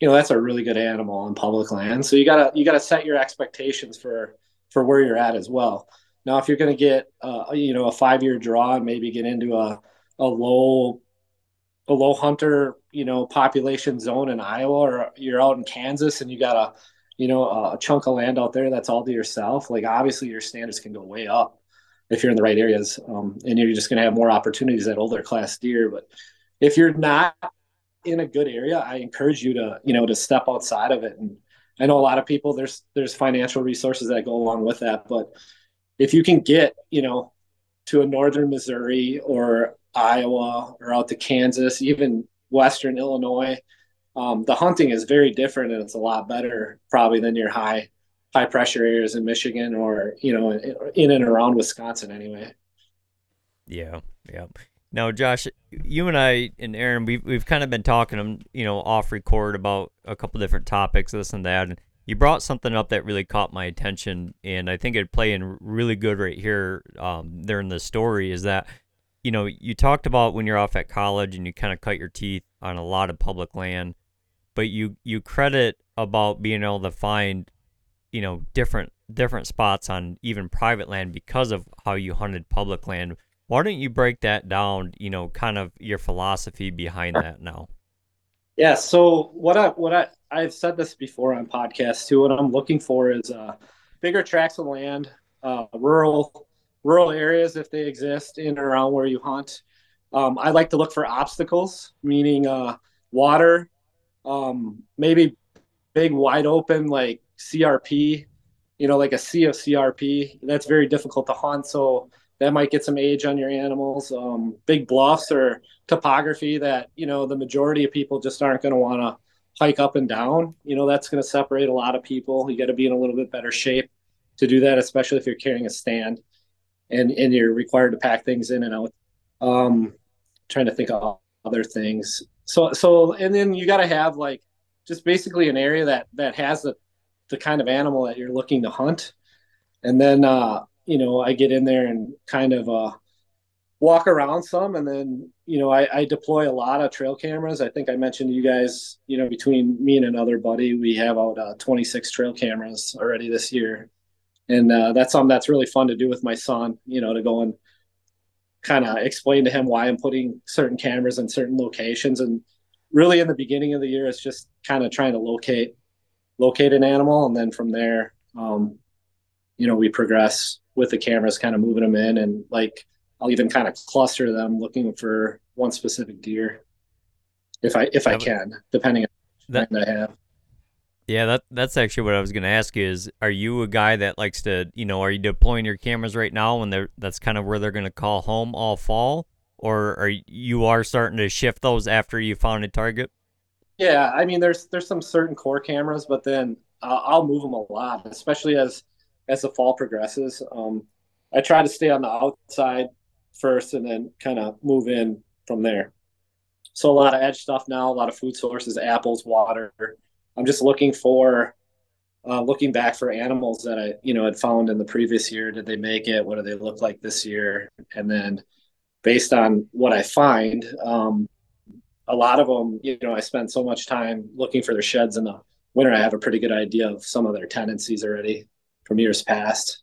you know that's a really good animal on public land. So you gotta you gotta set your expectations for for where you're at as well. Now, if you're going to get, uh, you know, a five-year draw and maybe get into a, a low, a low hunter, you know, population zone in Iowa, or you're out in Kansas and you got a, you know, a chunk of land out there that's all to yourself. Like obviously, your standards can go way up if you're in the right areas, um, and you're just going to have more opportunities at older class deer. But if you're not in a good area, I encourage you to, you know, to step outside of it. And I know a lot of people there's there's financial resources that go along with that, but if you can get, you know, to a northern Missouri or Iowa or out to Kansas, even western Illinois, um, the hunting is very different and it's a lot better probably than your high high pressure areas in Michigan or you know in and around Wisconsin anyway. Yeah, yeah. Now, Josh, you and I and Aaron, we've we've kind of been talking, you know, off record about a couple different topics, this and that. And you brought something up that really caught my attention, and I think it'd play in really good right here um, in the story. Is that you know you talked about when you're off at college and you kind of cut your teeth on a lot of public land, but you you credit about being able to find you know different different spots on even private land because of how you hunted public land. Why don't you break that down? You know, kind of your philosophy behind that now. Yeah. So what I what I I've said this before on podcasts too. What I'm looking for is uh, bigger tracts of land, uh, rural rural areas if they exist in and around where you hunt. Um, I like to look for obstacles, meaning uh, water, um, maybe big wide open like CRP, you know, like a sea of CRP. That's very difficult to hunt. So that might get some age on your animals. Um, big bluffs or topography that you know the majority of people just aren't going to want to hike up and down. You know that's going to separate a lot of people. You got to be in a little bit better shape to do that, especially if you're carrying a stand and and you're required to pack things in and out. Um, trying to think of other things. So so and then you got to have like just basically an area that that has the the kind of animal that you're looking to hunt, and then uh, you know, I get in there and kind of uh, walk around some, and then you know, I, I, deploy a lot of trail cameras. I think I mentioned to you guys, you know, between me and another buddy, we have out uh, 26 trail cameras already this year, and uh, that's something that's really fun to do with my son. You know, to go and kind of explain to him why I'm putting certain cameras in certain locations, and really in the beginning of the year, it's just kind of trying to locate locate an animal, and then from there, um, you know, we progress with the cameras, kind of moving them in, and like I'll even kind of cluster them, looking for one specific deer, if I if I can, depending on that I have. Yeah, that that's actually what I was going to ask you is are you a guy that likes to, you know, are you deploying your cameras right now when they're that's kind of where they're going to call home all fall or are you are starting to shift those after you found a target? Yeah, I mean there's there's some certain core cameras, but then uh, I'll move them a lot, especially as as the fall progresses. Um, I try to stay on the outside first and then kind of move in from there. So a lot of edge stuff now, a lot of food sources, apples, water. I'm just looking for, uh, looking back for animals that I, you know, had found in the previous year. Did they make it? What do they look like this year? And then based on what I find, um, a lot of them, you know, I spend so much time looking for their sheds in the winter. I have a pretty good idea of some of their tendencies already from years past,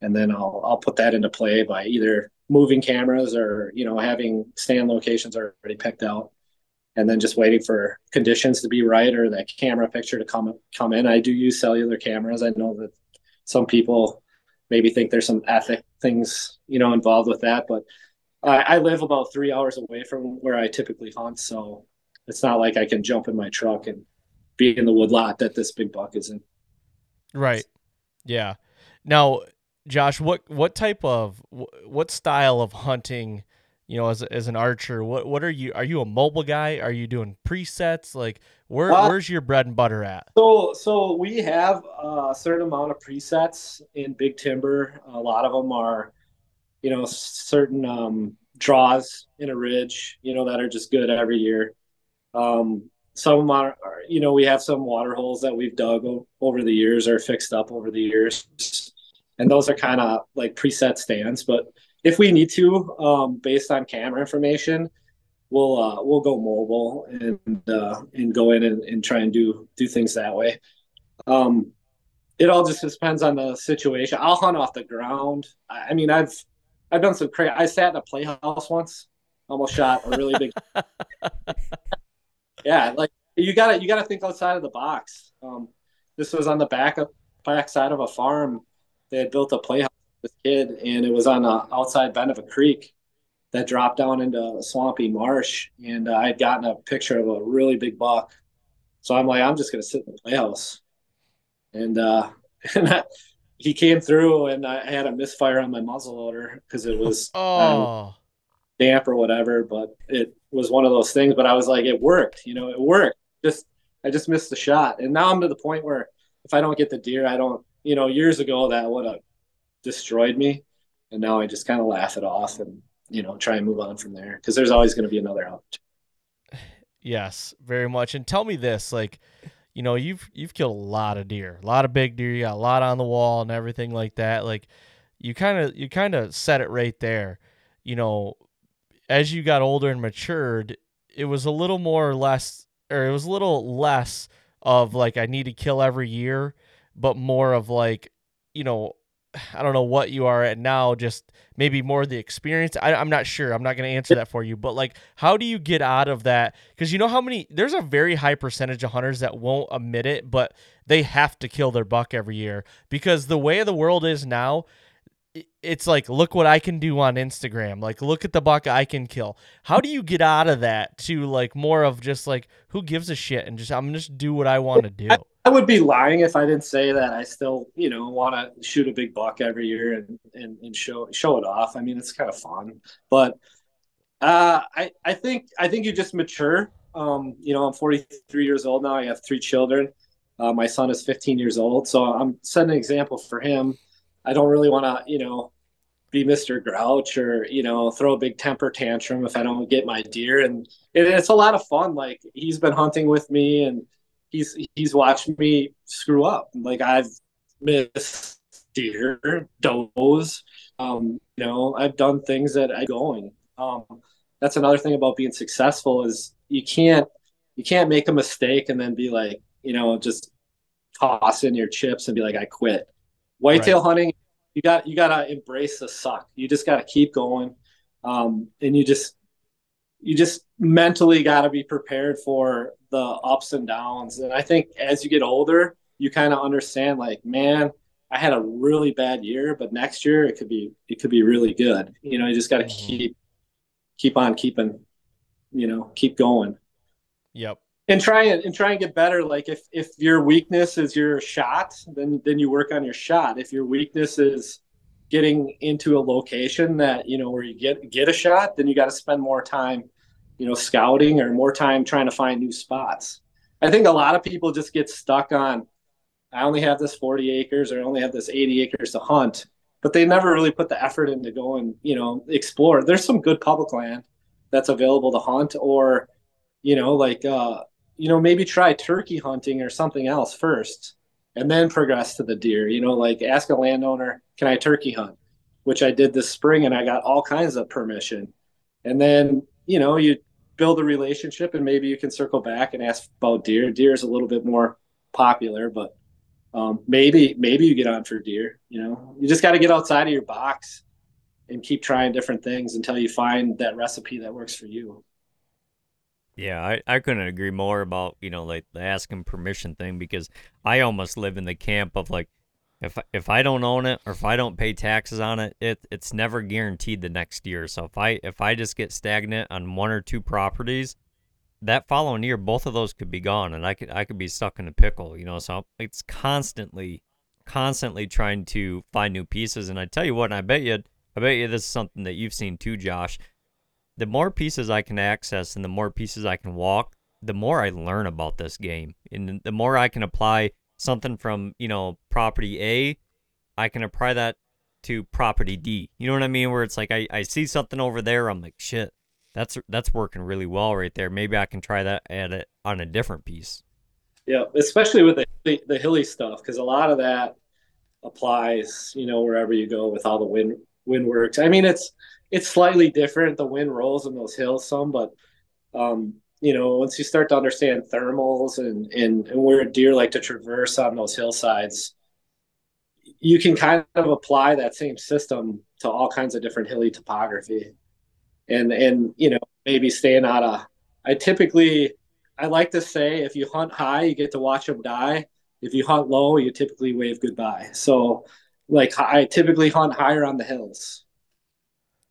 and then I'll I'll put that into play by either moving cameras or you know having stand locations already picked out, and then just waiting for conditions to be right or that camera picture to come come in. I do use cellular cameras. I know that some people maybe think there's some ethic things you know involved with that, but I, I live about three hours away from where I typically hunt, so it's not like I can jump in my truck and be in the woodlot that this big buck is in. Right. Yeah. Now, Josh, what what type of what style of hunting, you know, as as an archer, what what are you? Are you a mobile guy? Are you doing presets? Like, where uh, where's your bread and butter at? So so we have a certain amount of presets in big timber. A lot of them are, you know, certain um, draws in a ridge, you know, that are just good every year. Um, some are, are, you know, we have some water holes that we've dug over the years or fixed up over the years, and those are kind of like preset stands. But if we need to, um, based on camera information, we'll uh, we'll go mobile and uh, and go in and, and try and do do things that way. Um, it all just depends on the situation. I'll hunt off the ground. I, I mean, I've I've done some crazy. I sat in a playhouse once, almost shot a really big. yeah, like you gotta you gotta think outside of the box. Um, this was on the back of back side of a farm. They had built a playhouse with this kid, and it was on the outside bend of a creek that dropped down into a swampy marsh. And uh, I had gotten a picture of a really big buck, so I'm like, I'm just gonna sit in the playhouse, and uh, and I, he came through, and I had a misfire on my muzzle loader because it was oh. damp or whatever. But it was one of those things. But I was like, it worked, you know, it worked. Just I just missed the shot, and now I'm to the point where if I don't get the deer, I don't. You know, years ago that would have destroyed me, and now I just kind of laugh it off and you know try and move on from there because there's always going to be another opportunity. Yes, very much. And tell me this, like, you know, you've you've killed a lot of deer, a lot of big deer, you got a lot on the wall and everything like that. Like, you kind of you kind of set it right there. You know, as you got older and matured, it was a little more or less, or it was a little less of like I need to kill every year, but more of like, you know, I don't know what you are at now, just maybe more the experience. I, am not sure. I'm not going to answer that for you. But like, how do you get out of that? Because you know how many, there's a very high percentage of hunters that won't admit it, but they have to kill their buck every year because the way the world is now, it's like look what I can do on Instagram. Like look at the buck I can kill. How do you get out of that to like more of just like who gives a shit and just I'm just do what I want to do. I, would be lying if I didn't say that I still, you know, want to shoot a big buck every year and, and and show show it off. I mean, it's kind of fun. But uh I I think I think you just mature. Um, you know, I'm 43 years old now. I have three children. Uh, my son is 15 years old, so I'm setting an example for him I don't really want to, you know, be Mr. Grouch or, you know, throw a big temper tantrum if I don't get my deer. And it, it's a lot of fun. Like he's been hunting with me and he's, he's watched me screw up. Like I've missed deer, does, um, you know, I've done things that I going. Um, that's another thing about being successful is you can't, you can't make a mistake and then be like, you know, just toss in your chips and be like, I quit Whitetail right. hunting, you got you got to embrace the suck. You just got to keep going, um, and you just you just mentally got to be prepared for the ups and downs. And I think as you get older, you kind of understand like, man, I had a really bad year, but next year it could be it could be really good. You know, you just got to mm-hmm. keep keep on keeping, you know, keep going. Yep and try and, and try and get better like if if your weakness is your shot then then you work on your shot if your weakness is getting into a location that you know where you get get a shot then you got to spend more time you know scouting or more time trying to find new spots i think a lot of people just get stuck on i only have this 40 acres or i only have this 80 acres to hunt but they never really put the effort into going you know explore there's some good public land that's available to hunt or you know like uh you know, maybe try turkey hunting or something else first and then progress to the deer. You know, like ask a landowner, can I turkey hunt? Which I did this spring and I got all kinds of permission. And then, you know, you build a relationship and maybe you can circle back and ask about deer. Deer is a little bit more popular, but um, maybe maybe you get on for deer. You know, you just got to get outside of your box and keep trying different things until you find that recipe that works for you. Yeah, I, I couldn't agree more about, you know, like the asking permission thing because I almost live in the camp of like, if if I don't own it or if I don't pay taxes on it, it it's never guaranteed the next year. So if I if I just get stagnant on one or two properties, that following year both of those could be gone and I could I could be stuck in a pickle, you know. So it's constantly constantly trying to find new pieces and I tell you what, and I bet you I bet you this is something that you've seen too, Josh. The more pieces I can access and the more pieces I can walk, the more I learn about this game. And the more I can apply something from, you know, property A, I can apply that to property D. You know what I mean? Where it's like I, I see something over there, I'm like, shit, that's that's working really well right there. Maybe I can try that at it on a different piece. Yeah, especially with the the hilly stuff, because a lot of that applies, you know, wherever you go with all the wind wind works. I mean, it's it's slightly different. The wind rolls in those hills some, but um, you know, once you start to understand thermals and, and, and where deer like to traverse on those hillsides, you can kind of apply that same system to all kinds of different hilly topography. And, and, you know, maybe staying out of, I typically, I like to say if you hunt high, you get to watch them die. If you hunt low, you typically wave goodbye. So, like, I typically hunt higher on the hills.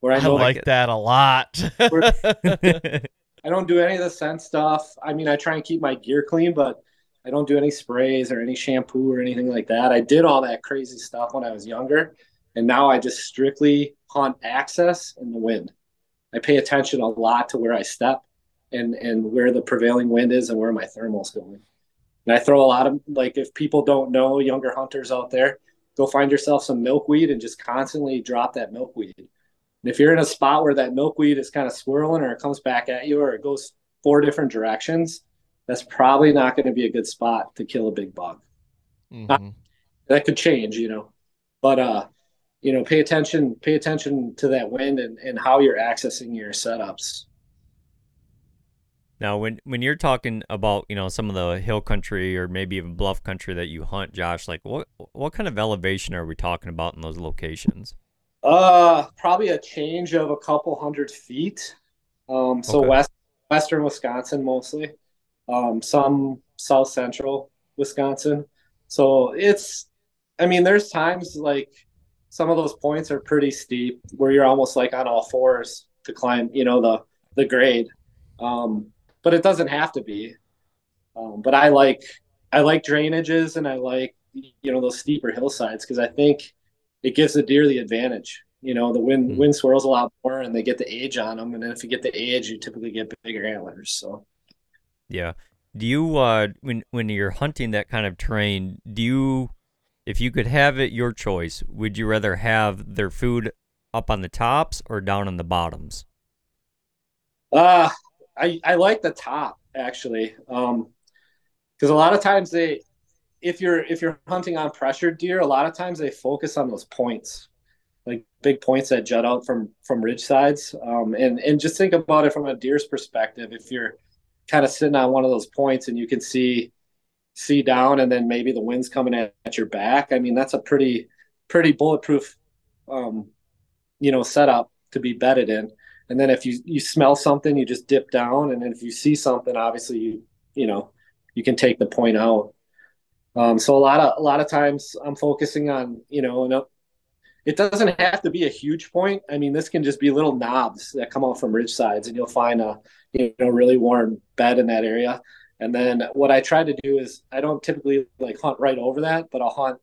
Where I, I like that a lot. I don't do any of the scent stuff. I mean, I try and keep my gear clean, but I don't do any sprays or any shampoo or anything like that. I did all that crazy stuff when I was younger, and now I just strictly hunt access and the wind. I pay attention a lot to where I step and and where the prevailing wind is and where my thermal's going. And I throw a lot of like if people don't know younger hunters out there, go find yourself some milkweed and just constantly drop that milkweed and if you're in a spot where that milkweed is kind of swirling or it comes back at you or it goes four different directions, that's probably not going to be a good spot to kill a big bug. Mm-hmm. that could change, you know. But uh, you know, pay attention, pay attention to that wind and, and how you're accessing your setups. Now, when when you're talking about you know some of the hill country or maybe even bluff country that you hunt, Josh, like what what kind of elevation are we talking about in those locations? Uh, probably a change of a couple hundred feet. Um, so okay. west western Wisconsin mostly. Um, some south central Wisconsin. So it's, I mean, there's times like some of those points are pretty steep where you're almost like on all fours to climb, you know, the the grade. Um, but it doesn't have to be. Um, but I like I like drainages and I like you know those steeper hillsides because I think it gives the deer the advantage. You know, the wind mm-hmm. wind swirls a lot more, and they get the age on them. And then if you get the age, you typically get bigger antlers. So, yeah. Do you uh when when you're hunting that kind of terrain, do you if you could have it your choice, would you rather have their food up on the tops or down on the bottoms? Uh I I like the top actually. Um because a lot of times they if you're if you're hunting on pressured deer, a lot of times they focus on those points, like big points that jut out from from ridge sides. Um, and and just think about it from a deer's perspective. If you're kind of sitting on one of those points and you can see see down, and then maybe the wind's coming at, at your back. I mean, that's a pretty pretty bulletproof, um, you know, setup to be bedded in. And then if you you smell something, you just dip down, and then if you see something, obviously you you know you can take the point out. Um, so a lot of a lot of times I'm focusing on you know, it doesn't have to be a huge point. I mean, this can just be little knobs that come out from ridge sides, and you'll find a you know really warm bed in that area. And then what I try to do is I don't typically like hunt right over that, but I'll hunt,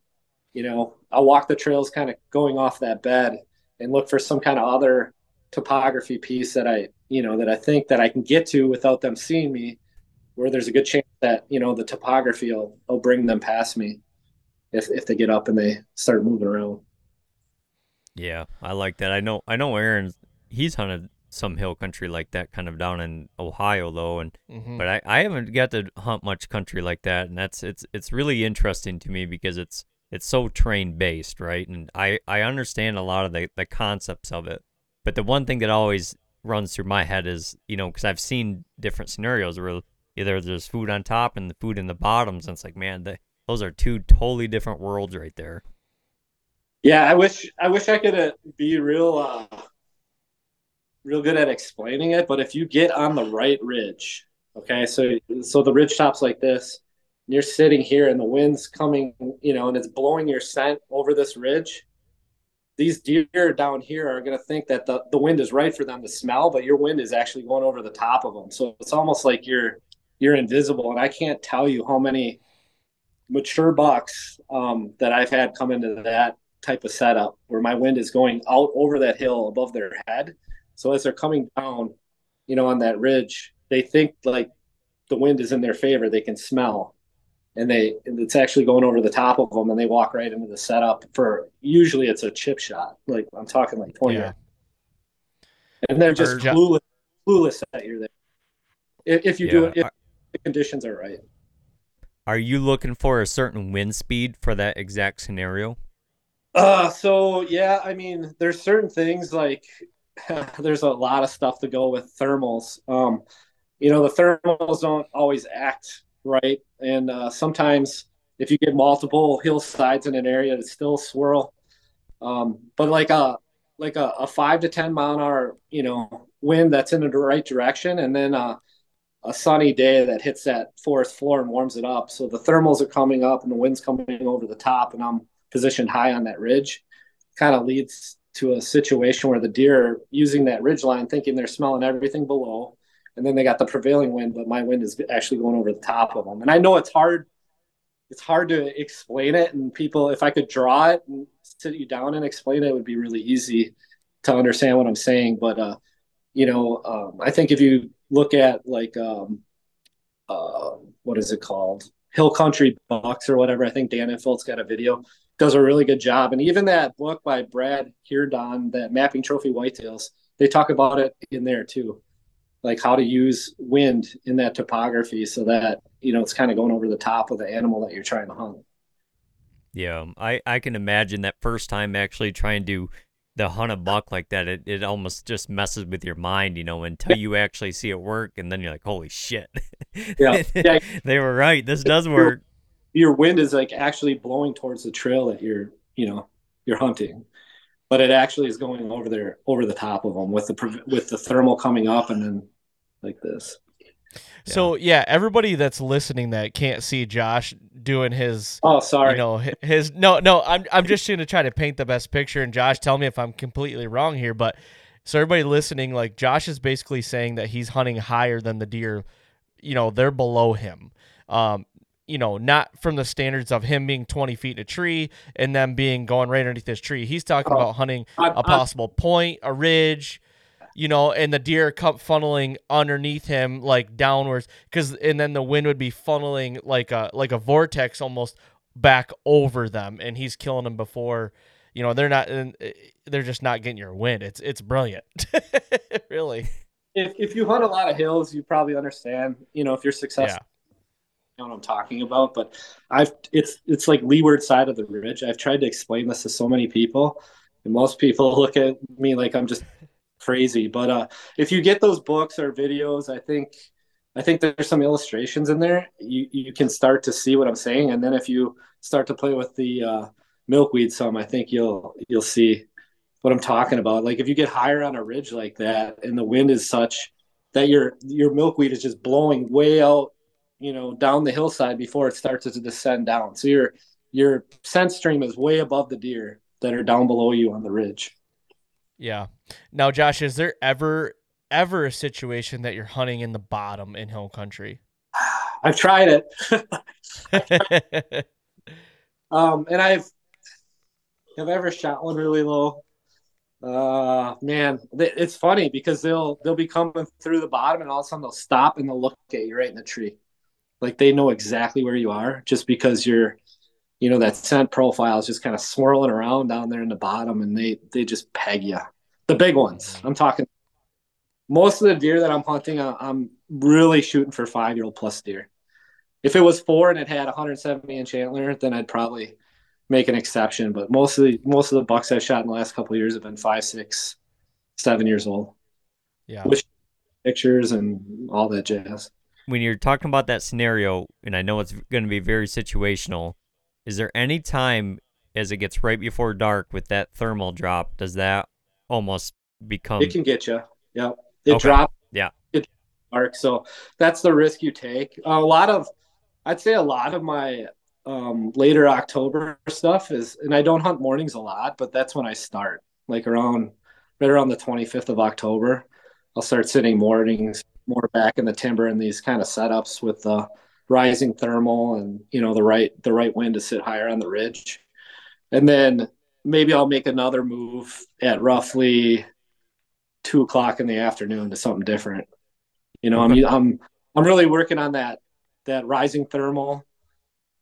you know, I'll walk the trails kind of going off that bed and look for some kind of other topography piece that I, you know, that I think that I can get to without them seeing me where there's a good chance that you know the topography will, will bring them past me if if they get up and they start moving around. Yeah, I like that. I know I know Aaron he's hunted some hill country like that kind of down in Ohio though and mm-hmm. but I, I haven't got to hunt much country like that and that's it's it's really interesting to me because it's it's so train based, right? And I I understand a lot of the the concepts of it. But the one thing that always runs through my head is, you know, cuz I've seen different scenarios where either there's food on top and the food in the bottoms. And it's like, man, those are two totally different worlds right there. Yeah, I wish I wish I could uh, be real, uh, real good at explaining it. But if you get on the right ridge, okay, so so the ridge tops like this, you're sitting here and the wind's coming, you know, and it's blowing your scent over this ridge, these deer down here are going to think that the, the wind is right for them to smell, but your wind is actually going over the top of them. So it's almost like you're you're invisible. And I can't tell you how many mature bucks um, that I've had come into that type of setup where my wind is going out over that hill above their head. So as they're coming down, you know, on that ridge, they think like the wind is in their favor. They can smell and they it's actually going over the top of them and they walk right into the setup for usually it's a chip shot like i'm talking like 20 yeah. and they're just clueless, clueless that you're there if, if you yeah. do it if the conditions are right are you looking for a certain wind speed for that exact scenario uh so yeah i mean there's certain things like there's a lot of stuff to go with thermals um you know the thermals don't always act right? And uh, sometimes if you get multiple hillsides in an area, it still swirl. Um, but like a like a, a, five to ten mile an hour, you know, wind that's in the right direction, and then a, a sunny day that hits that forest floor and warms it up. So the thermals are coming up and the wind's coming over the top, and I'm positioned high on that ridge. Kind of leads to a situation where the deer are using that ridge line, thinking they're smelling everything below and then they got the prevailing wind, but my wind is actually going over the top of them. And I know it's hard. It's hard to explain it, and people, if I could draw it and sit you down and explain it, it would be really easy to understand what I'm saying. But uh, you know, um, I think if you look at like um, uh, what is it called, Hill Country Bucks or whatever, I think Dan Infalt's got a video. Does a really good job, and even that book by Brad Herndon, that Mapping Trophy Whitetails, they talk about it in there too. Like how to use wind in that topography so that you know it's kind of going over the top of the animal that you're trying to hunt. Yeah i i can imagine that first time actually trying to the hunt a buck like that it, it almost just messes with your mind you know until you actually see it work and then you're like holy shit yeah, yeah. they were right this does work your, your wind is like actually blowing towards the trail that you're you know you're hunting but it actually is going over there over the top of them with the with the thermal coming up and then like this. So yeah, everybody that's listening that can't see Josh doing his oh sorry. you know his no no I'm I'm just going to try to paint the best picture and Josh tell me if I'm completely wrong here but so everybody listening like Josh is basically saying that he's hunting higher than the deer you know they're below him. Um you know not from the standards of him being 20 feet in a tree and them being going right underneath this tree. He's talking oh, about hunting I, a possible I, point a ridge you know, and the deer come funneling underneath him like downwards because and then the wind would be funneling like a like a vortex almost back over them and he's killing them before you know they're not eh, they're just not getting your wind. It's it's brilliant. Really. If, if you hunt a lot of hills you probably understand you know if you're successful. Yeah. you know what i'm talking about but i've it's it's like leeward side of the ridge. I've tried to explain this to so many people and most people look at me like i'm just crazy. But uh, if you get those books or videos, I think I think there's some illustrations in there. You you can start to see what I'm saying, and then if you start to play with the uh, milkweed some, I think you'll you'll see what I'm talking about. Like if you get higher on a ridge like that, and the wind is such that your your milkweed is just blowing way out, you know, down the hillside before it starts to descend down. So your your scent stream is way above the deer that are down below you on the ridge. Yeah. Now, Josh, is there ever ever a situation that you're hunting in the bottom in hill country? I've tried it. um, and I've have ever shot one really low. Uh, man, it's funny because they'll they'll be coming through the bottom, and all of a sudden they'll stop and they'll look at you right in the tree, like they know exactly where you are, just because you're you know that scent profile is just kind of swirling around down there in the bottom and they they just peg you the big ones. I'm talking most of the deer that i'm hunting uh, i'm really shooting for five year old plus deer. If it was four and it had 170 inch antler then i'd probably make an exception but most of the most of the bucks i've shot in the last couple years have been five six seven years old. Yeah. With pictures and all that jazz. When you're talking about that scenario and i know it's going to be very situational is there any time as it gets right before dark with that thermal drop, does that almost become? It can get you. Yeah, it okay. drops. Yeah, it dark. So that's the risk you take. a lot of I'd say a lot of my um, later October stuff is, and I don't hunt mornings a lot, but that's when I start, like around right around the 25th of October. I'll start sitting mornings more back in the timber in these kind of setups with the rising thermal and you know the right the right wind to sit higher on the ridge, and then maybe I'll make another move at roughly two o'clock in the afternoon to something different. You know, I'm I'm I'm really working on that that rising thermal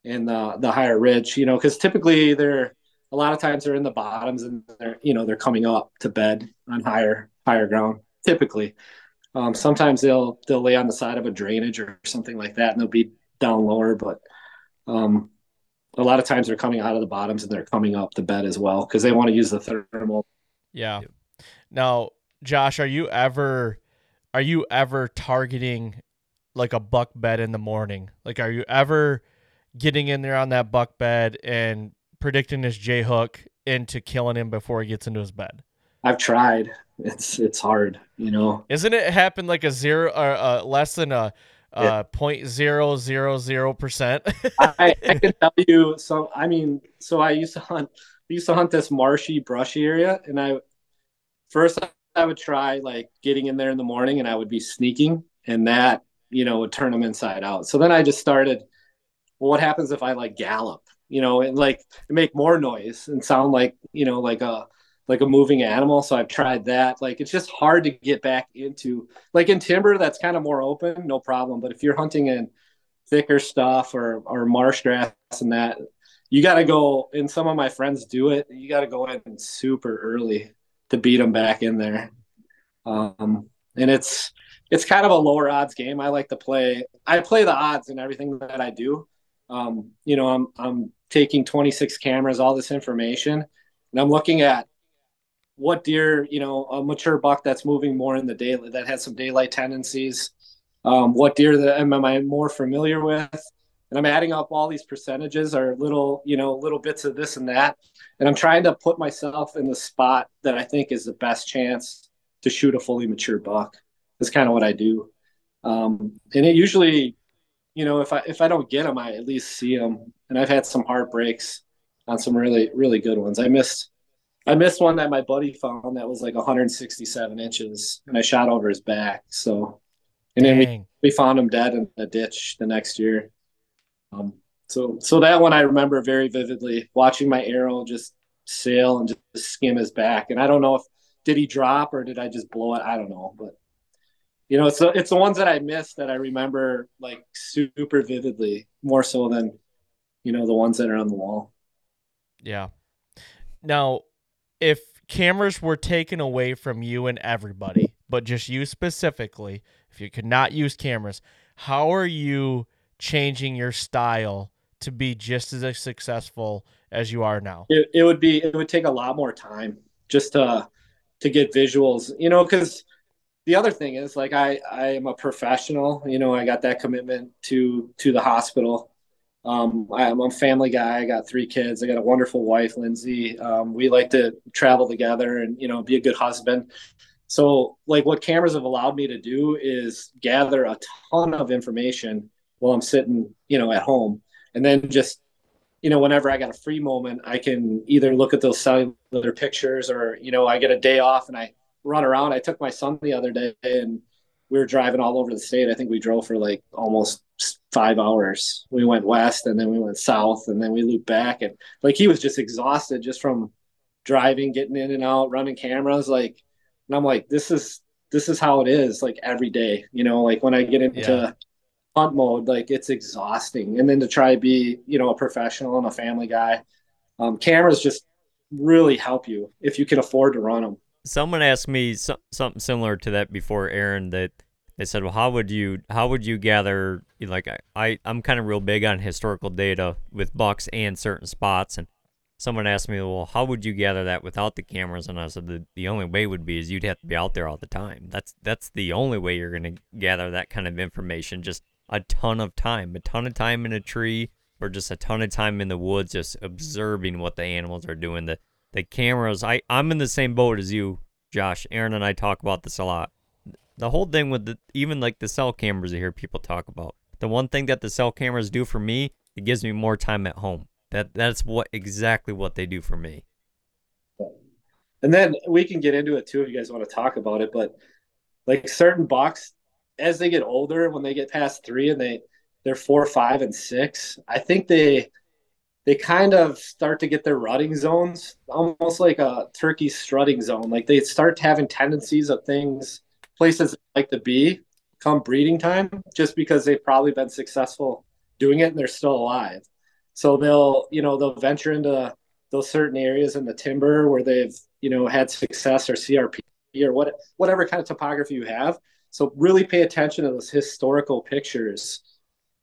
and the the higher ridge. You know, because typically they're a lot of times they're in the bottoms and they're you know they're coming up to bed on higher higher ground. Typically, um, sometimes they'll they'll lay on the side of a drainage or something like that, and they'll be down lower. But um, a lot of times they're coming out of the bottoms and they're coming up the bed as well because they want to use the thermal. Yeah. Now, Josh, are you ever are you ever targeting like a buck bed in the morning? Like are you ever getting in there on that buck bed and predicting his J hook into killing him before he gets into his bed? I've tried. It's it's hard, you know. Isn't it happen like a zero or uh, less than a uh, point zero zero zero percent? I, I can tell you. So I mean, so I used to hunt. We used to hunt this marshy, brushy area, and I first I would try like getting in there in the morning, and I would be sneaking, and that you know would turn them inside out. So then I just started. Well, what happens if I like gallop? You know, and like make more noise and sound like you know like a like a moving animal. So I've tried that. Like it's just hard to get back into like in timber that's kind of more open, no problem. But if you're hunting in thicker stuff or or marsh grass and that, you got to go. And some of my friends do it. You got to go in super early to beat them back in there. Um, and it's it's kind of a lower odds game. I like to play. I play the odds in everything that I do. Um, you know, I'm I'm taking 26 cameras, all this information, and I'm looking at what deer, you know, a mature buck that's moving more in the daylight, that has some daylight tendencies. Um, what deer that am, am I more familiar with? And I'm adding up all these percentages or little, you know, little bits of this and that. And I'm trying to put myself in the spot that I think is the best chance to shoot a fully mature buck. That's kind of what I do. Um, and it usually, you know, if I if I don't get them, I at least see them. And I've had some heartbreaks on some really really good ones. I missed I missed one that my buddy found that was like 167 inches, and I shot over his back. So, and then we, we found him dead in a ditch the next year. Um, so so that one I remember very vividly, watching my arrow just sail and just skim his back. And I don't know if did he drop or did I just blow it? I don't know, but you know, it's it's the ones that I missed that I remember like super vividly, more so than you know the ones that are on the wall. Yeah. Now, if cameras were taken away from you and everybody, but just you specifically, if you could not use cameras, how are you changing your style to be just as successful as you are now? It, it would be it would take a lot more time just to to get visuals, you know, because the other thing is like I I am a professional, you know, I got that commitment to to the hospital um, I'm a family guy. I got three kids. I got a wonderful wife, Lindsay. Um, we like to travel together and you know be a good husband. So like what cameras have allowed me to do is gather a ton of information while I'm sitting you know at home, and then just you know whenever I got a free moment, I can either look at those cellular pictures or you know I get a day off and I run around. I took my son the other day and we were driving all over the state. I think we drove for like almost five hours. We went west and then we went south and then we looped back. And like he was just exhausted just from driving, getting in and out, running cameras. Like, and I'm like, this is this is how it is like every day. You know, like when I get into yeah. hunt mode, like it's exhausting. And then to try to be, you know, a professional and a family guy, um, cameras just really help you if you can afford to run them someone asked me so, something similar to that before, Aaron. That they said, "Well, how would you how would you gather?" Like I, I I'm kind of real big on historical data with bucks and certain spots, and someone asked me, "Well, how would you gather that without the cameras?" And I said, "The the only way would be is you'd have to be out there all the time. That's that's the only way you're gonna gather that kind of information. Just a ton of time, a ton of time in a tree." Or just a ton of time in the woods, just observing what the animals are doing. The the cameras. I I'm in the same boat as you, Josh. Aaron and I talk about this a lot. The whole thing with the even like the cell cameras I hear people talk about. the one thing that the cell cameras do for me, it gives me more time at home. That that's what exactly what they do for me. And then we can get into it too if you guys want to talk about it. But like certain bucks, as they get older, when they get past three and they they're four, five, and six, I think they they kind of start to get their rutting zones, almost like a turkey strutting zone. Like they start having tendencies of things, places like to be come breeding time, just because they've probably been successful doing it and they're still alive. So they'll, you know, they'll venture into those certain areas in the timber where they've, you know, had success or CRP or what, whatever kind of topography you have. So really pay attention to those historical pictures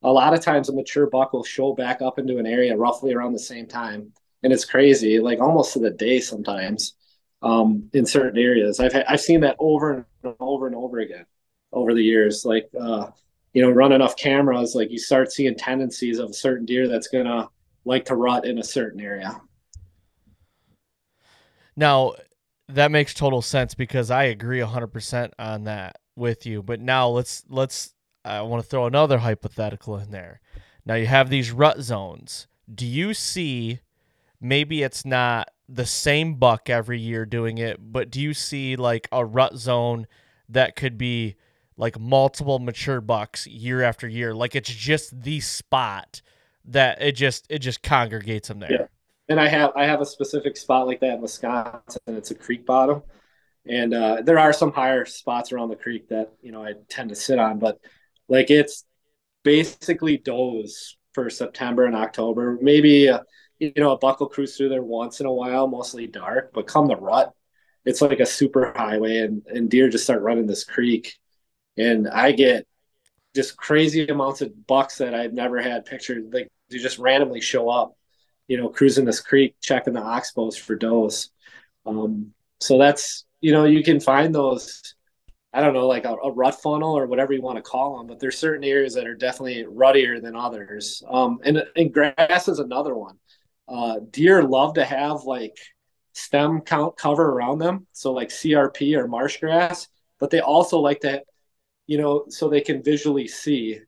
a lot of times a mature buck will show back up into an area roughly around the same time. And it's crazy like almost to the day sometimes um, in certain areas. I've i've seen that over and over and over again over the years. Like uh, you know run enough cameras like you start seeing tendencies of a certain deer that's gonna like to rut in a certain area. Now that makes total sense because i agree 100% on that with you. But now let's let's I want to throw another hypothetical in there. Now you have these rut zones. Do you see maybe it's not the same buck every year doing it, but do you see like a rut zone that could be like multiple mature bucks year after year? Like it's just the spot that it just it just congregates them there. Yeah. And I have I have a specific spot like that in Wisconsin. It's a creek bottom, and uh, there are some higher spots around the creek that you know I tend to sit on. But like it's basically does for September and October. Maybe uh, you know a buckle cruise through there once in a while, mostly dark. But come the rut, it's like a super highway, and and deer just start running this creek, and I get just crazy amounts of bucks that I've never had pictured. Like they just randomly show up, you know, cruising this creek, checking the oxbows for does. Um, so that's you know you can find those I don't know, like a, a, rut funnel or whatever you want to call them, but there's certain areas that are definitely ruttier than others. Um, and, and grass is another one. Uh, deer love to have like stem count cover around them. So like CRP or marsh grass, but they also like to, you know, so they can visually see,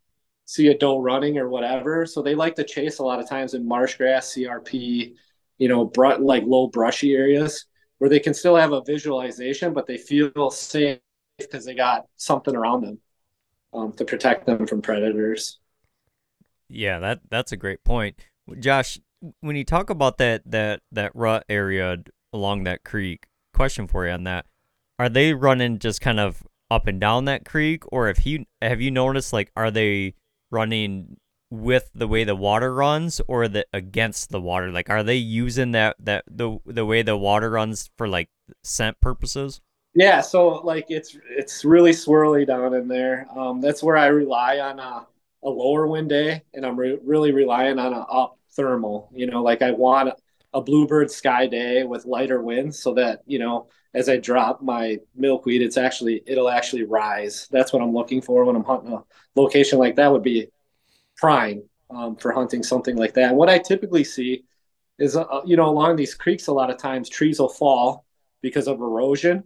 see a doe running or whatever. So they like to chase a lot of times in marsh grass, CRP, you know, br- like low brushy areas where they can still have a visualization, but they feel safe because they got something around them um, to protect them from predators. Yeah, that that's a great point, Josh. When you talk about that that that rut area along that creek, question for you on that: Are they running just kind of up and down that creek, or if you have you noticed like are they running with the way the water runs or the against the water? Like, are they using that that the the way the water runs for like scent purposes? Yeah, so like it's it's really swirly down in there. Um, that's where I rely on a, a lower wind day, and I'm re- really relying on a up thermal. You know, like I want a bluebird sky day with lighter winds, so that you know as I drop my milkweed, it's actually it'll actually rise. That's what I'm looking for when I'm hunting a location like that. Would be prime um, for hunting something like that. What I typically see is, uh, you know, along these creeks, a lot of times trees will fall because of erosion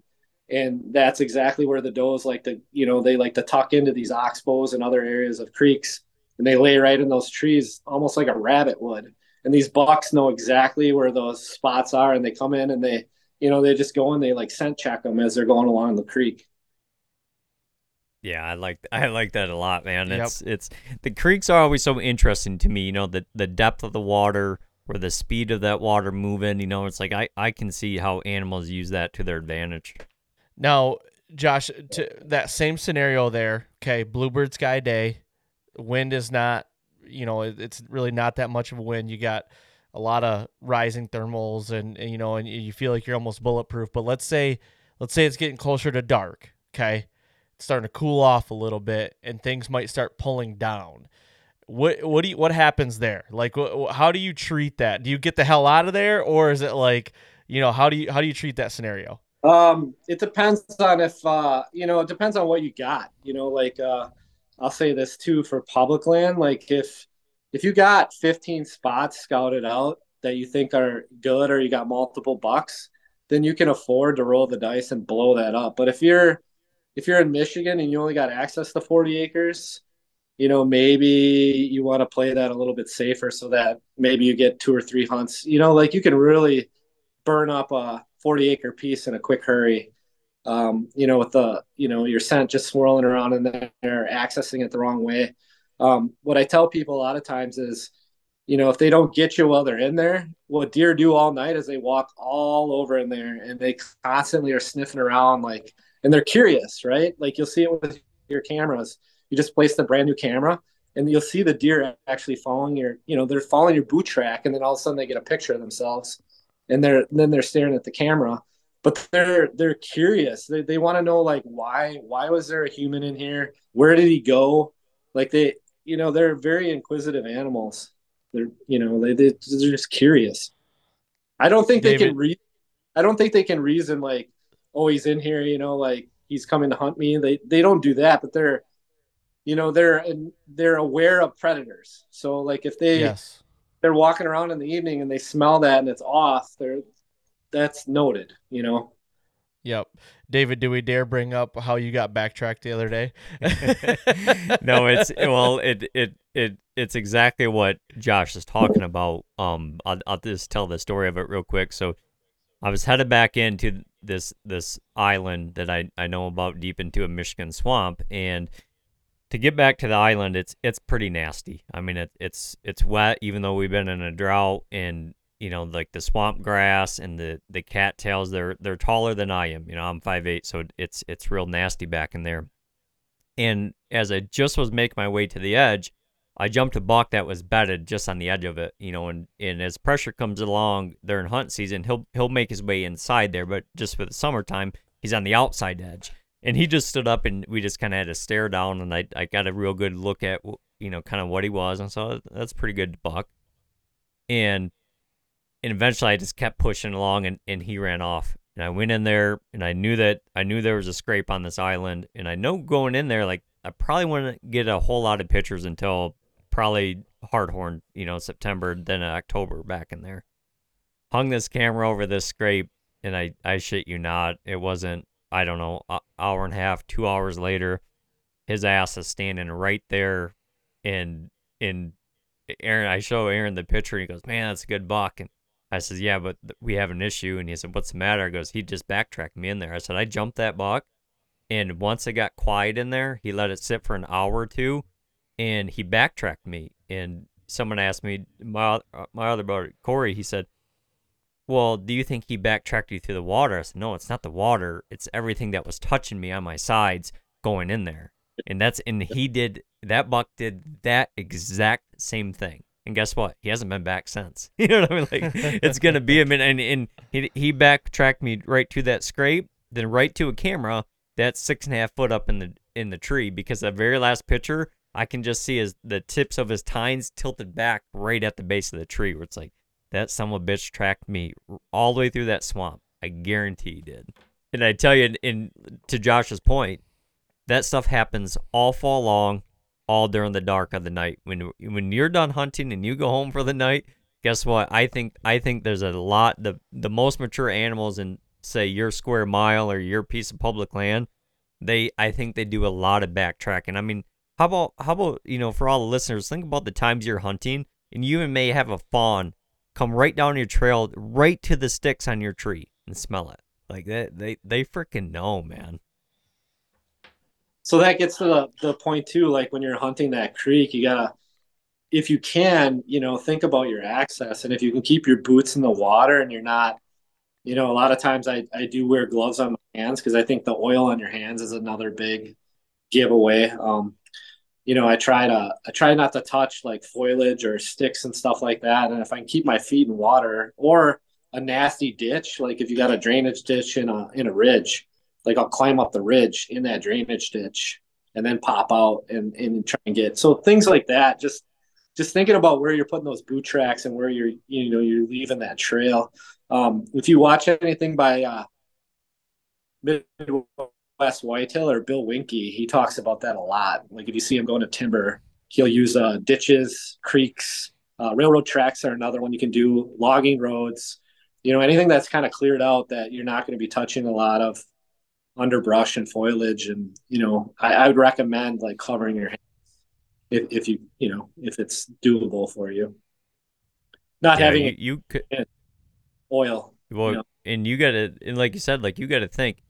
and that's exactly where the does like to you know they like to tuck into these oxbows and other areas of creeks and they lay right in those trees almost like a rabbit would and these bucks know exactly where those spots are and they come in and they you know they just go and they like scent check them as they're going along the creek yeah, I like I like that a lot, man. It's yep. it's the creeks are always so interesting to me. You know, the the depth of the water or the speed of that water moving. You know, it's like I I can see how animals use that to their advantage. Now, Josh, that same scenario there. Okay, Bluebird Sky Day, wind is not, you know, it's really not that much of a wind. You got a lot of rising thermals, and, and you know, and you feel like you're almost bulletproof. But let's say, let's say it's getting closer to dark. Okay, it's starting to cool off a little bit, and things might start pulling down. What what do you, what happens there? Like, wh- how do you treat that? Do you get the hell out of there, or is it like, you know, how do you how do you treat that scenario? Um, it depends on if uh, you know, it depends on what you got. You know, like uh, I'll say this too for public land. Like if if you got 15 spots scouted out that you think are good, or you got multiple bucks, then you can afford to roll the dice and blow that up. But if you're if you're in Michigan and you only got access to 40 acres, you know, maybe you want to play that a little bit safer so that maybe you get two or three hunts. You know, like you can really burn up a 40 acre piece in a quick hurry. Um, you know, with the, you know, your scent just swirling around in there, accessing it the wrong way. Um, what I tell people a lot of times is, you know, if they don't get you while they're in there, what deer do all night is they walk all over in there and they constantly are sniffing around like, and they're curious, right? Like you'll see it with your cameras you just place the brand new camera and you'll see the deer actually following your you know they're following your boot track and then all of a sudden they get a picture of themselves and they're then they're staring at the camera but they're they're curious. They, they want to know like why why was there a human in here? Where did he go? Like they you know they're very inquisitive animals. They're you know they, they they're just curious. I don't think David. they can read i don't think they can reason like oh he's in here you know like he's coming to hunt me. They they don't do that but they're you know they're they're aware of predators. So like if they yes. They're walking around in the evening and they smell that and it's off they're that's noted you know Yep. David, do we dare bring up how you got backtracked the other day? no, it's well, it it it it's exactly what Josh is talking about. Um, I'll, I'll just tell the story of it real quick. So, I was headed back into this this island that I I know about deep into a Michigan swamp, and to get back to the island, it's it's pretty nasty. I mean, it, it's it's wet, even though we've been in a drought, and you know, like the swamp grass and the the cattails, they're they're taller than I am. You know, I'm five eight, so it's it's real nasty back in there. And as I just was making my way to the edge, I jumped a buck that was bedded just on the edge of it. You know, and and as pressure comes along during hunt season, he'll he'll make his way inside there, but just for the summertime, he's on the outside edge and he just stood up and we just kind of had to stare down and I, I got a real good look at you know kind of what he was and so that's pretty good buck. And and eventually I just kept pushing along and, and he ran off. And I went in there and I knew that I knew there was a scrape on this island and I know going in there like I probably wouldn't get a whole lot of pictures until probably Hardhorn you know September then October back in there. Hung this camera over this scrape and I I shit you not it wasn't I don't know, hour and a half, two hours later, his ass is standing right there, and in Aaron, I show Aaron the picture, and he goes, "Man, that's a good buck." And I says, "Yeah, but we have an issue." And he said, "What's the matter?" I goes, "He just backtracked me in there." I said, "I jumped that buck, and once it got quiet in there, he let it sit for an hour or two, and he backtracked me." And someone asked me, my uh, my other brother Corey, he said, well, do you think he backtracked you through the water? I said, no, it's not the water. It's everything that was touching me on my sides going in there. And that's, and he did, that buck did that exact same thing. And guess what? He hasn't been back since. You know what I mean? Like, it's going to be a minute. And, and he, he backtracked me right to that scrape, then right to a camera that's six and a half foot up in the, in the tree because the very last picture, I can just see his, the tips of his tines tilted back right at the base of the tree where it's like, that son of a bitch tracked me all the way through that swamp. I guarantee he did. And I tell you, in to Josh's point, that stuff happens all fall long, all during the dark of the night. When when you're done hunting and you go home for the night, guess what? I think I think there's a lot the the most mature animals in say your square mile or your piece of public land. They I think they do a lot of backtracking. I mean, how about how about you know for all the listeners, think about the times you're hunting and you may have a fawn come right down your trail, right to the sticks on your tree and smell it. Like that, they they freaking know, man. So that gets to the, the point too. Like when you're hunting that creek, you gotta, if you can, you know, think about your access, and if you can keep your boots in the water and you're not, you know, a lot of times I I do wear gloves on my hands because I think the oil on your hands is another big giveaway. Um, you know, I try to I try not to touch like foliage or sticks and stuff like that. And if I can keep my feet in water or a nasty ditch, like if you got a drainage ditch in a in a ridge, like I'll climb up the ridge in that drainage ditch and then pop out and, and try and get so things like that. Just just thinking about where you're putting those boot tracks and where you're you know you're leaving that trail. Um, if you watch anything by uh, West Whitetail or Bill Winke, he talks about that a lot. Like if you see him going to timber, he'll use uh, ditches, creeks, uh, railroad tracks are another one you can do, logging roads, you know, anything that's kind of cleared out that you're not going to be touching a lot of underbrush and foliage. And, you know, I, I would recommend like covering your hands if, if you you know if it's doable for you. Not Yeah, having you, you could oil. well, you know. and you gotta and like you said, like you gotta think,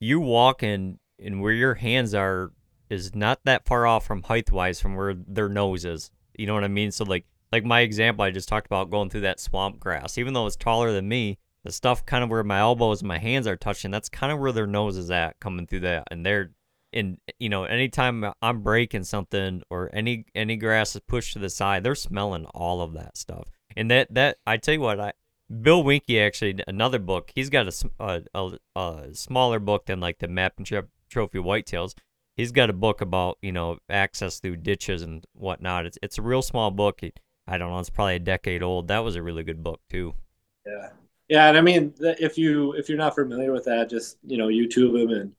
you walk in and where your hands are is not that far off from height wise from where their nose is. You know what I mean? So like like my example I just talked about going through that swamp grass. Even though it's taller than me, the stuff kind of where my elbows and my hands are touching, that's kind of where their nose is at coming through that. And they're and you know, anytime I'm breaking something or any any grass is pushed to the side, they're smelling all of that stuff. And that that I tell you what, I Bill Winke actually another book. He's got a a smaller book than like the Map and Tro- Trophy Whitetails. He's got a book about you know access through ditches and whatnot. It's it's a real small book. I don't know. It's probably a decade old. That was a really good book too. Yeah, yeah, and I mean, if you if you're not familiar with that, just you know, YouTube him and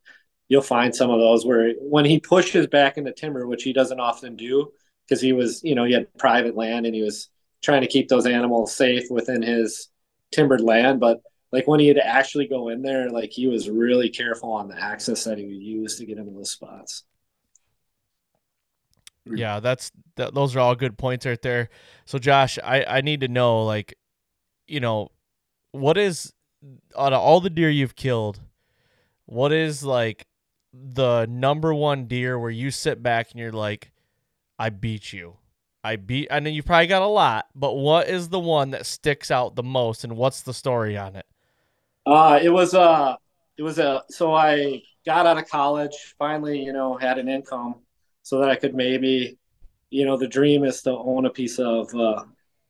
you'll find some of those where when he pushes back into timber, which he doesn't often do, because he was, you know, he had private land and he was trying to keep those animals safe within his timbered land. But like when he had to actually go in there, like he was really careful on the access that he would use to get into those spots. Yeah, that's that, those are all good points right there. So Josh, I I need to know like you know what is out of all the deer you've killed, what is like the number one deer where you sit back and you're like I beat you. I beat I know you probably got a lot, but what is the one that sticks out the most and what's the story on it? Uh, it was uh it was a so I got out of college, finally, you know, had an income so that I could maybe, you know, the dream is to own a piece of uh,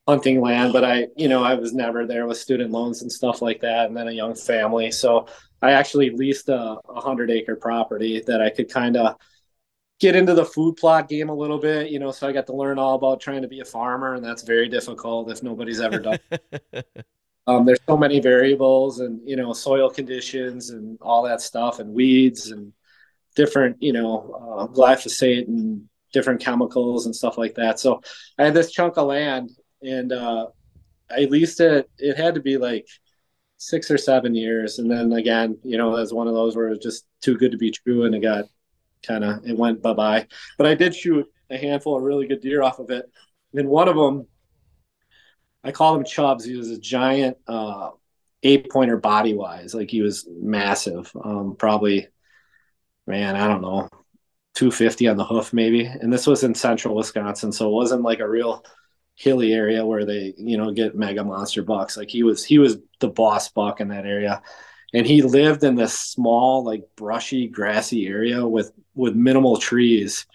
hunting land, but I, you know, I was never there with student loans and stuff like that, and then a young family. So I actually leased a, a hundred acre property that I could kind of get into the food plot game a little bit, you know, so I got to learn all about trying to be a farmer, and that's very difficult if nobody's ever done. Um, there's so many variables and you know soil conditions and all that stuff and weeds and different you know uh, glyphosate and different chemicals and stuff like that. So i had this chunk of land and uh, i leased it. It had to be like six or seven years. And then again you know as one of those where it was just too good to be true and it got kind of it went bye-bye but i did shoot a handful of really good deer off of it and one of them I called him Chubbs. He was a giant uh, eight pointer body wise. Like he was massive. Um, probably, man, I don't know, 250 on the hoof maybe. And this was in central Wisconsin. So it wasn't like a real hilly area where they, you know, get mega monster bucks. Like he was, he was the boss buck in that area. And he lived in this small, like brushy, grassy area with, with minimal trees.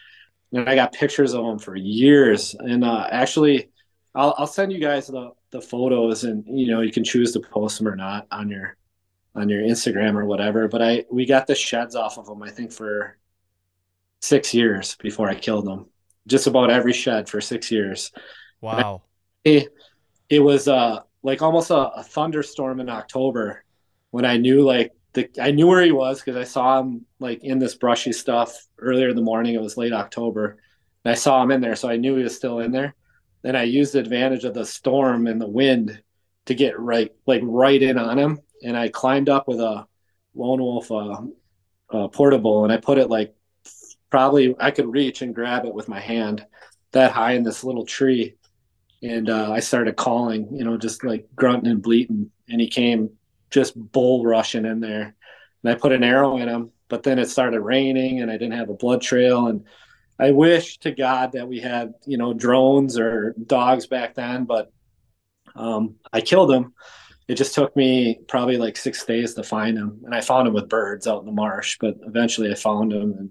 And I got pictures of him for years. And uh, actually, I'll, I'll send you guys the, the photos and you know you can choose to post them or not on your on your Instagram or whatever. But I we got the sheds off of them I think for six years before I killed them. Just about every shed for six years. Wow. It, it was uh like almost a, a thunderstorm in October when I knew like the I knew where he was because I saw him like in this brushy stuff earlier in the morning. It was late October. And I saw him in there, so I knew he was still in there then I used the advantage of the storm and the wind to get right, like right in on him. And I climbed up with a lone wolf uh, uh, portable, and I put it like probably I could reach and grab it with my hand that high in this little tree. And uh, I started calling, you know, just like grunting and bleating, and he came just bull rushing in there. And I put an arrow in him, but then it started raining, and I didn't have a blood trail, and I wish to God that we had, you know, drones or dogs back then, but um, I killed him. It just took me probably like six days to find him, and I found him with birds out in the marsh. But eventually, I found him, and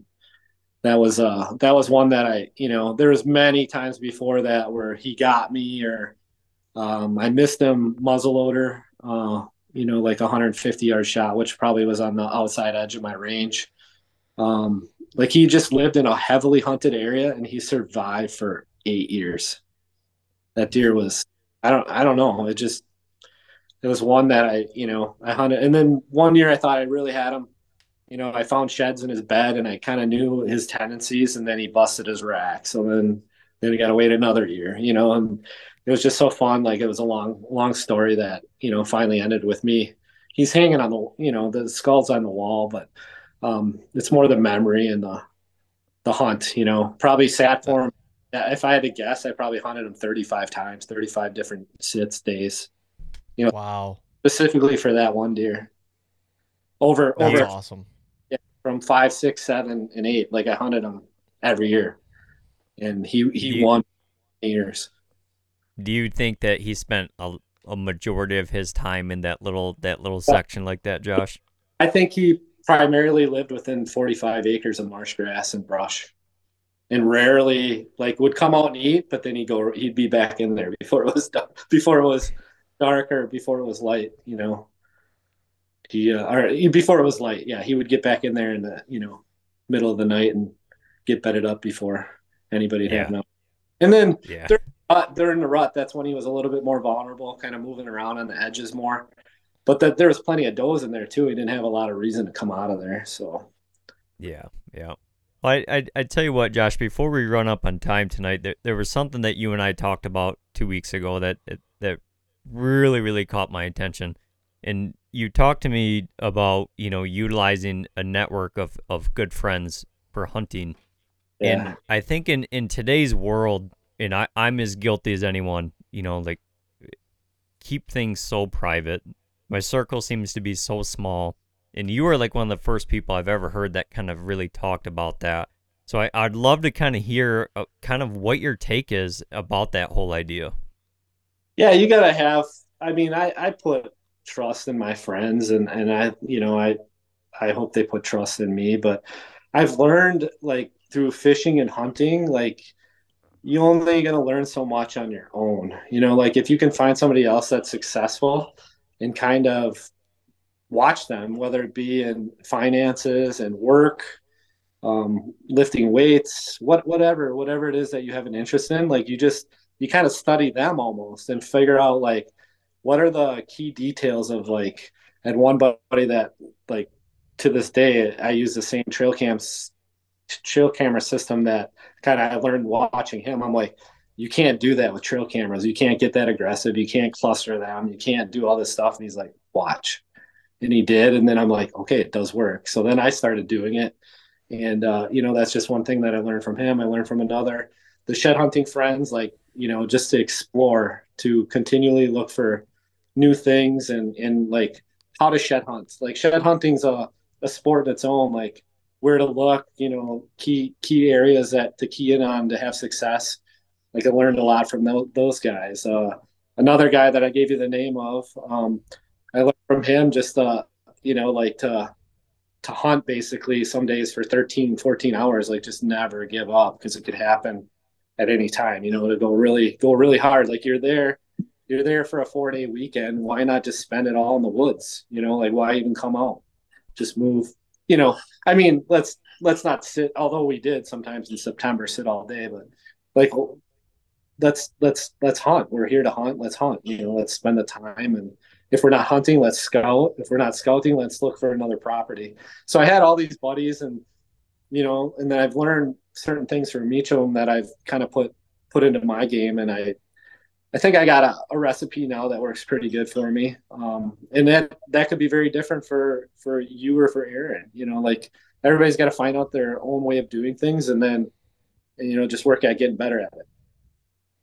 that was uh that was one that I, you know, there was many times before that where he got me or um, I missed him muzzleloader, uh, you know, like a 150 yard shot, which probably was on the outside edge of my range. Um, like he just lived in a heavily hunted area and he survived for eight years. That deer was, I don't, I don't know. It just, it was one that I, you know, I hunted. And then one year I thought I really had him. You know, I found sheds in his bed and I kind of knew his tendencies and then he busted his rack. So then, then we got to wait another year, you know, and it was just so fun. Like it was a long, long story that, you know, finally ended with me. He's hanging on the, you know, the skull's on the wall, but um, it's more the memory and the the hunt. You know, probably sat for him if I had to guess, I probably hunted him 35 times, 35 different sits days. You know, Wow. specifically for that one deer. Over That's over awesome. Yeah, from five, six, seven, and eight. Like I hunted him every year, and he he won years. Do you think that he spent a, a majority of his time in that little that little section like that, Josh? I think he primarily lived within 45 acres of marsh grass and brush, and rarely like would come out and eat, but then he'd go he'd be back in there before it was before it was dark or before it was light. You know, he uh, or before it was light. Yeah, he would get back in there in the you know middle of the night and get bedded up before anybody Yeah. had no. And then Yeah. Uh, during the rut, that's when he was a little bit more vulnerable, kind of moving around on the edges more. But that there was plenty of does in there too. He didn't have a lot of reason to come out of there. So Yeah, yeah. Well, I, I I tell you what, Josh. Before we run up on time tonight, there there was something that you and I talked about two weeks ago that that really really caught my attention, and you talked to me about you know utilizing a network of of good friends for hunting, yeah, and I think in in today's world, and I I'm as guilty as anyone. You know, like keep things so private. My circle seems to be so small and you are like one of the first people I've ever heard that kind of really talked about that. So I, I'd love to kind of hear uh, kind of what your take is about that whole idea. yeah, you gotta have. I mean, I I put trust in my friends, and and I you know I I hope they put trust in me. But I've learned like through fishing and hunting, like you only gonna learn so much on your own. You know, like if you can find somebody else that's successful and kind of watch them, whether it be in finances and work, um, lifting weights, what whatever, whatever it is that you have an interest in, like you just you kind of study them almost and figure out like what are the key details of like and one buddy that like to this day I use the same trail cams trail camera system that kind of I learned watching him. I'm like, you can't do that with trail cameras. You can't get that aggressive. You can't cluster them. You can't do all this stuff. And he's like, watch. And he did. And then I'm like, okay, it does work. So then I started doing it. And, uh, you know, that's just one thing that I learned from him. I learned from another. The shed hunting friends, like, you know, just to explore, to continually look for new things and, and like how to shed hunt. Like, shed hunting's a, a sport in its own. Like, where to look, you know, key key areas that to key in on to have success. Like I learned a lot from those, guys. Uh, another guy that I gave you the name of, um, I learned from him just, uh, you know, like to to hunt basically some days for 13, 14 hours, like just never give up because it could happen at any time. You know, to go really go really hard. Like you're there, you're there for a four day weekend. Why not just spend it all in the woods? You know, like why even come out? Just move. You know, I mean, let's let's not sit. Although we did sometimes in September sit all day, but like let's let's let's hunt. We're here to hunt. Let's hunt. You know, let's spend the time. And if we're not hunting, let's scout. If we're not scouting, let's look for another property. So I had all these buddies, and you know, and then I've learned certain things from each of them that I've kind of put put into my game, and I I think I got a, a recipe now that works pretty good for me. Um, and that that could be very different for for you or for Aaron. You know, like everybody's got to find out their own way of doing things, and then you know just work at getting better at it.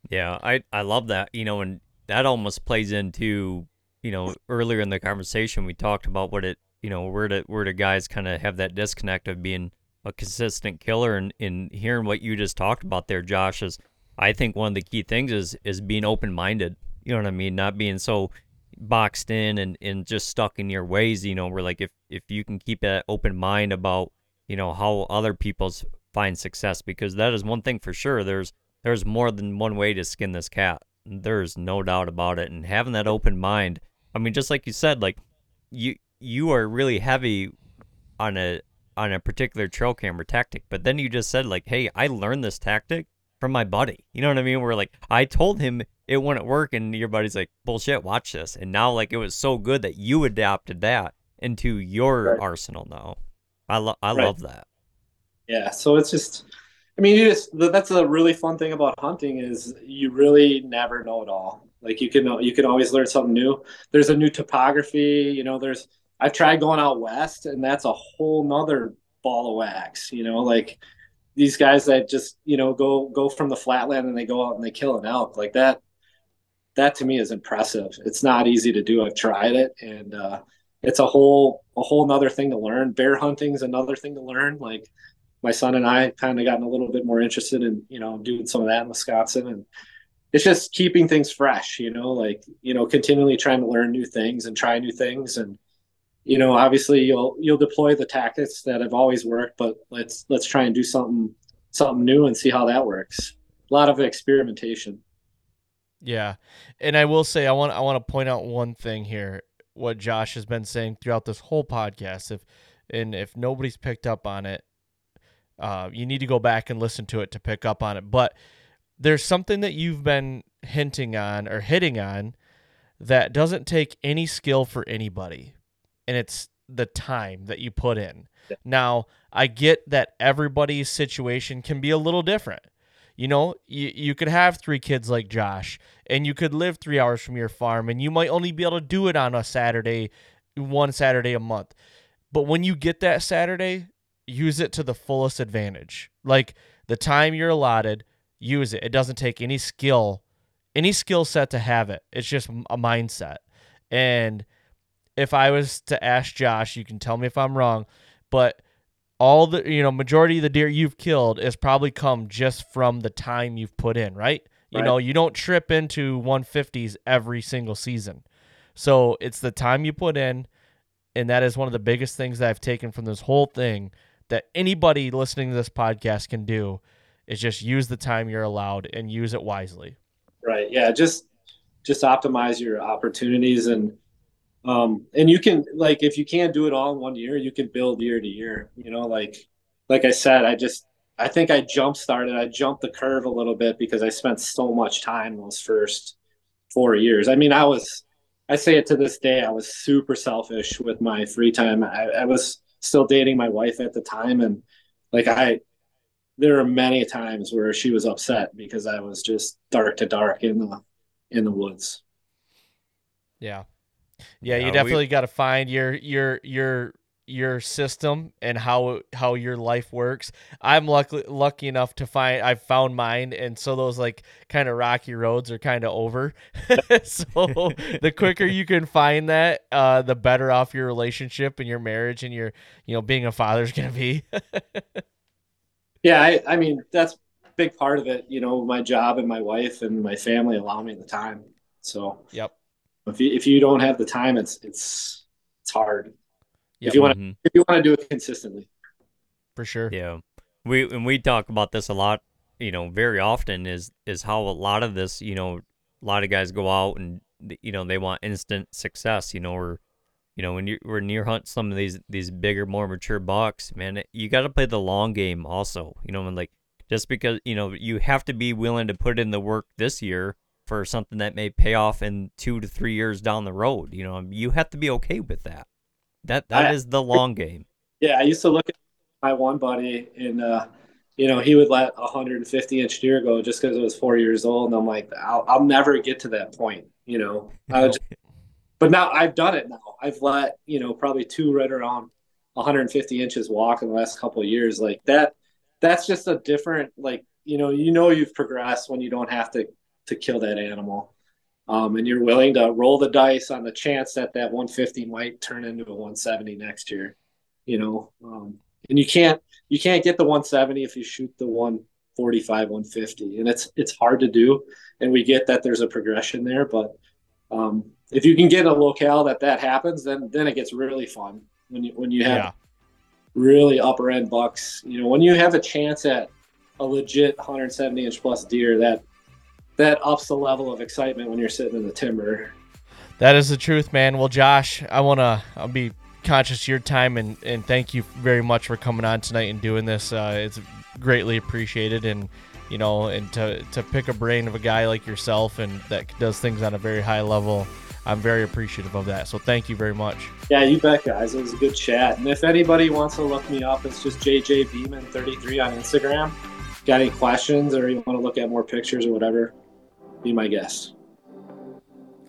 Yeah, I I love that. You know, and that almost plays into you know earlier in the conversation we talked about what it you know where do where do guys kind of have that disconnect of being a consistent killer and in hearing what you just talked about there, Josh is I think one of the key things is is being open minded. You know what I mean? Not being so boxed in and, and just stuck in your ways, you know, where like if, if you can keep that open mind about, you know, how other people's find success because that is one thing for sure. There's there's more than one way to skin this cat. There's no doubt about it. And having that open mind, I mean, just like you said, like you you are really heavy on a on a particular trail camera tactic, but then you just said like, hey, I learned this tactic from my buddy. You know what I mean? Where like I told him it wouldn't work, and your buddy's like, bullshit, watch this. And now like it was so good that you adapted that into your Right. arsenal now. I love I Right. love that. Yeah, so it's just, I mean, you just that's a really fun thing about hunting is you really never know it all. Like you can you can always learn something new. There's a new topography, you know. There's I've tried going out west, and that's a whole nother ball of wax. You know, like these guys that just you know go go from the flatland and they go out and they kill an elk like that that to me is impressive. It's not easy to do. I've tried it and uh, it's a whole a whole nother thing to learn. Bear hunting is another thing to learn. Like my son and i kind of gotten a little bit more interested in you know doing some of that in wisconsin and it's just keeping things fresh you know like you know continually trying to learn new things and try new things and you know, obviously you'll you'll deploy the tactics that have always worked, but let's let's try and do something something new and see how that works. A lot of experimentation. Yeah. And I will say I want I want to point out one thing here what Josh has been saying throughout this whole podcast if and if nobody's picked up on it uh, you need to go back and listen to it to pick up on it but there's something that you've been hinting on or hitting on that doesn't take any skill for anybody and it's the time that you put in. Yeah. Now, I get that everybody's situation can be a little different. You know, you, you could have three kids like Josh, and you could live three hours from your farm, and you might only be able to do it on a Saturday, one Saturday a month. But when you get that Saturday, use it to the fullest advantage. Like the time you're allotted, use it. It doesn't take any skill, any skill set to have it. It's just a mindset. And if I was to ask Josh, you can tell me if I'm wrong, but all the you know majority of the deer you've killed is probably come just from the time you've put in, right? You right. know, you don't trip into 150s every single season. So it's the time you put in, and that is one of the biggest things that I've taken from this whole thing that anybody listening to this podcast can do is just use the time you're allowed and use it wisely. Right. Yeah. Just just optimize your opportunities and um, and you can like if you can't do it all in one year, you can build year to year. You know, like like I said, I just I think I jump started. I jumped the curve a little bit because I spent so much time those first four years. I mean, I was I say it to this day, I was super selfish with my free time. I, I was still dating my wife at the time, and like I there are many times where she was upset because I was just dark to dark in the in the woods. Yeah. Yeah, you definitely got to find your your your your system and how how your life works. I'm lucky lucky enough to find I've found mine and so those like kind of rocky roads are kind of over. so the quicker you can find that, uh the better off your relationship and your marriage and your you know being a father is going to be. yeah, I I mean that's big part of it, you know, my job and my wife and my family allow me the time. So Yep. If you if you don't have the time, it's it's it's hard. Yep. If you want to mm-hmm. if you want to do it consistently, for sure. Yeah, we and we talk about this a lot. You know, very often is is how a lot of this. You know, a lot of guys go out and you know they want instant success. You know, or you know when you when you hunt some of these these bigger, more mature bucks, man, you got to play the long game also. You know, and like just because you know you have to be willing to put in the work this year for something that may pay off in two to three years down the road. You know, you have to be okay with that. That that I, is the long game. Yeah, I used to look at my one buddy, and uh, you know, he would let a 150 inch deer go just because it was four years old, and I'm like, I'll, I'll never get to that point. You know, just, but now I've done it. Now I've let you know probably two right around 150 inches walk in the last couple of years. Like that, that's just a different like you know you know you've progressed when you don't have to to kill that animal. Um, and you're willing to roll the dice on the chance that that 150 might turn into a 170 next year, you know. Um, and you can't you can't get the 170 if you shoot the 145 150, and it's it's hard to do. And we get that there's a progression there, but um, if you can get a locale that that happens, then then it gets really fun when you when you have yeah. really upper end bucks. You know, when you have a chance at a legit 170 inch plus deer, that that ups the level of excitement when you're sitting in the timber. That is the truth, man. Well, Josh, I want to I'll be conscious of your time and, and thank you very much for coming on tonight and doing this. Uh, it's greatly appreciated and you know and to to pick a brain of a guy like yourself and that does things on a very high level. I'm very appreciative of that. So thank you very much. Yeah, you bet, guys. It was a good chat. And if anybody wants to look me up, it's just JJ Beaman33 on Instagram. Got any questions or you want to look at more pictures or whatever, be my guest.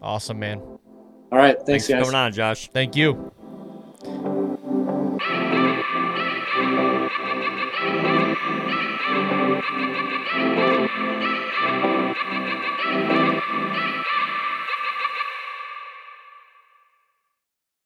Awesome, man. All right. Thanks, thanks guys. for coming on, Josh. Thank you.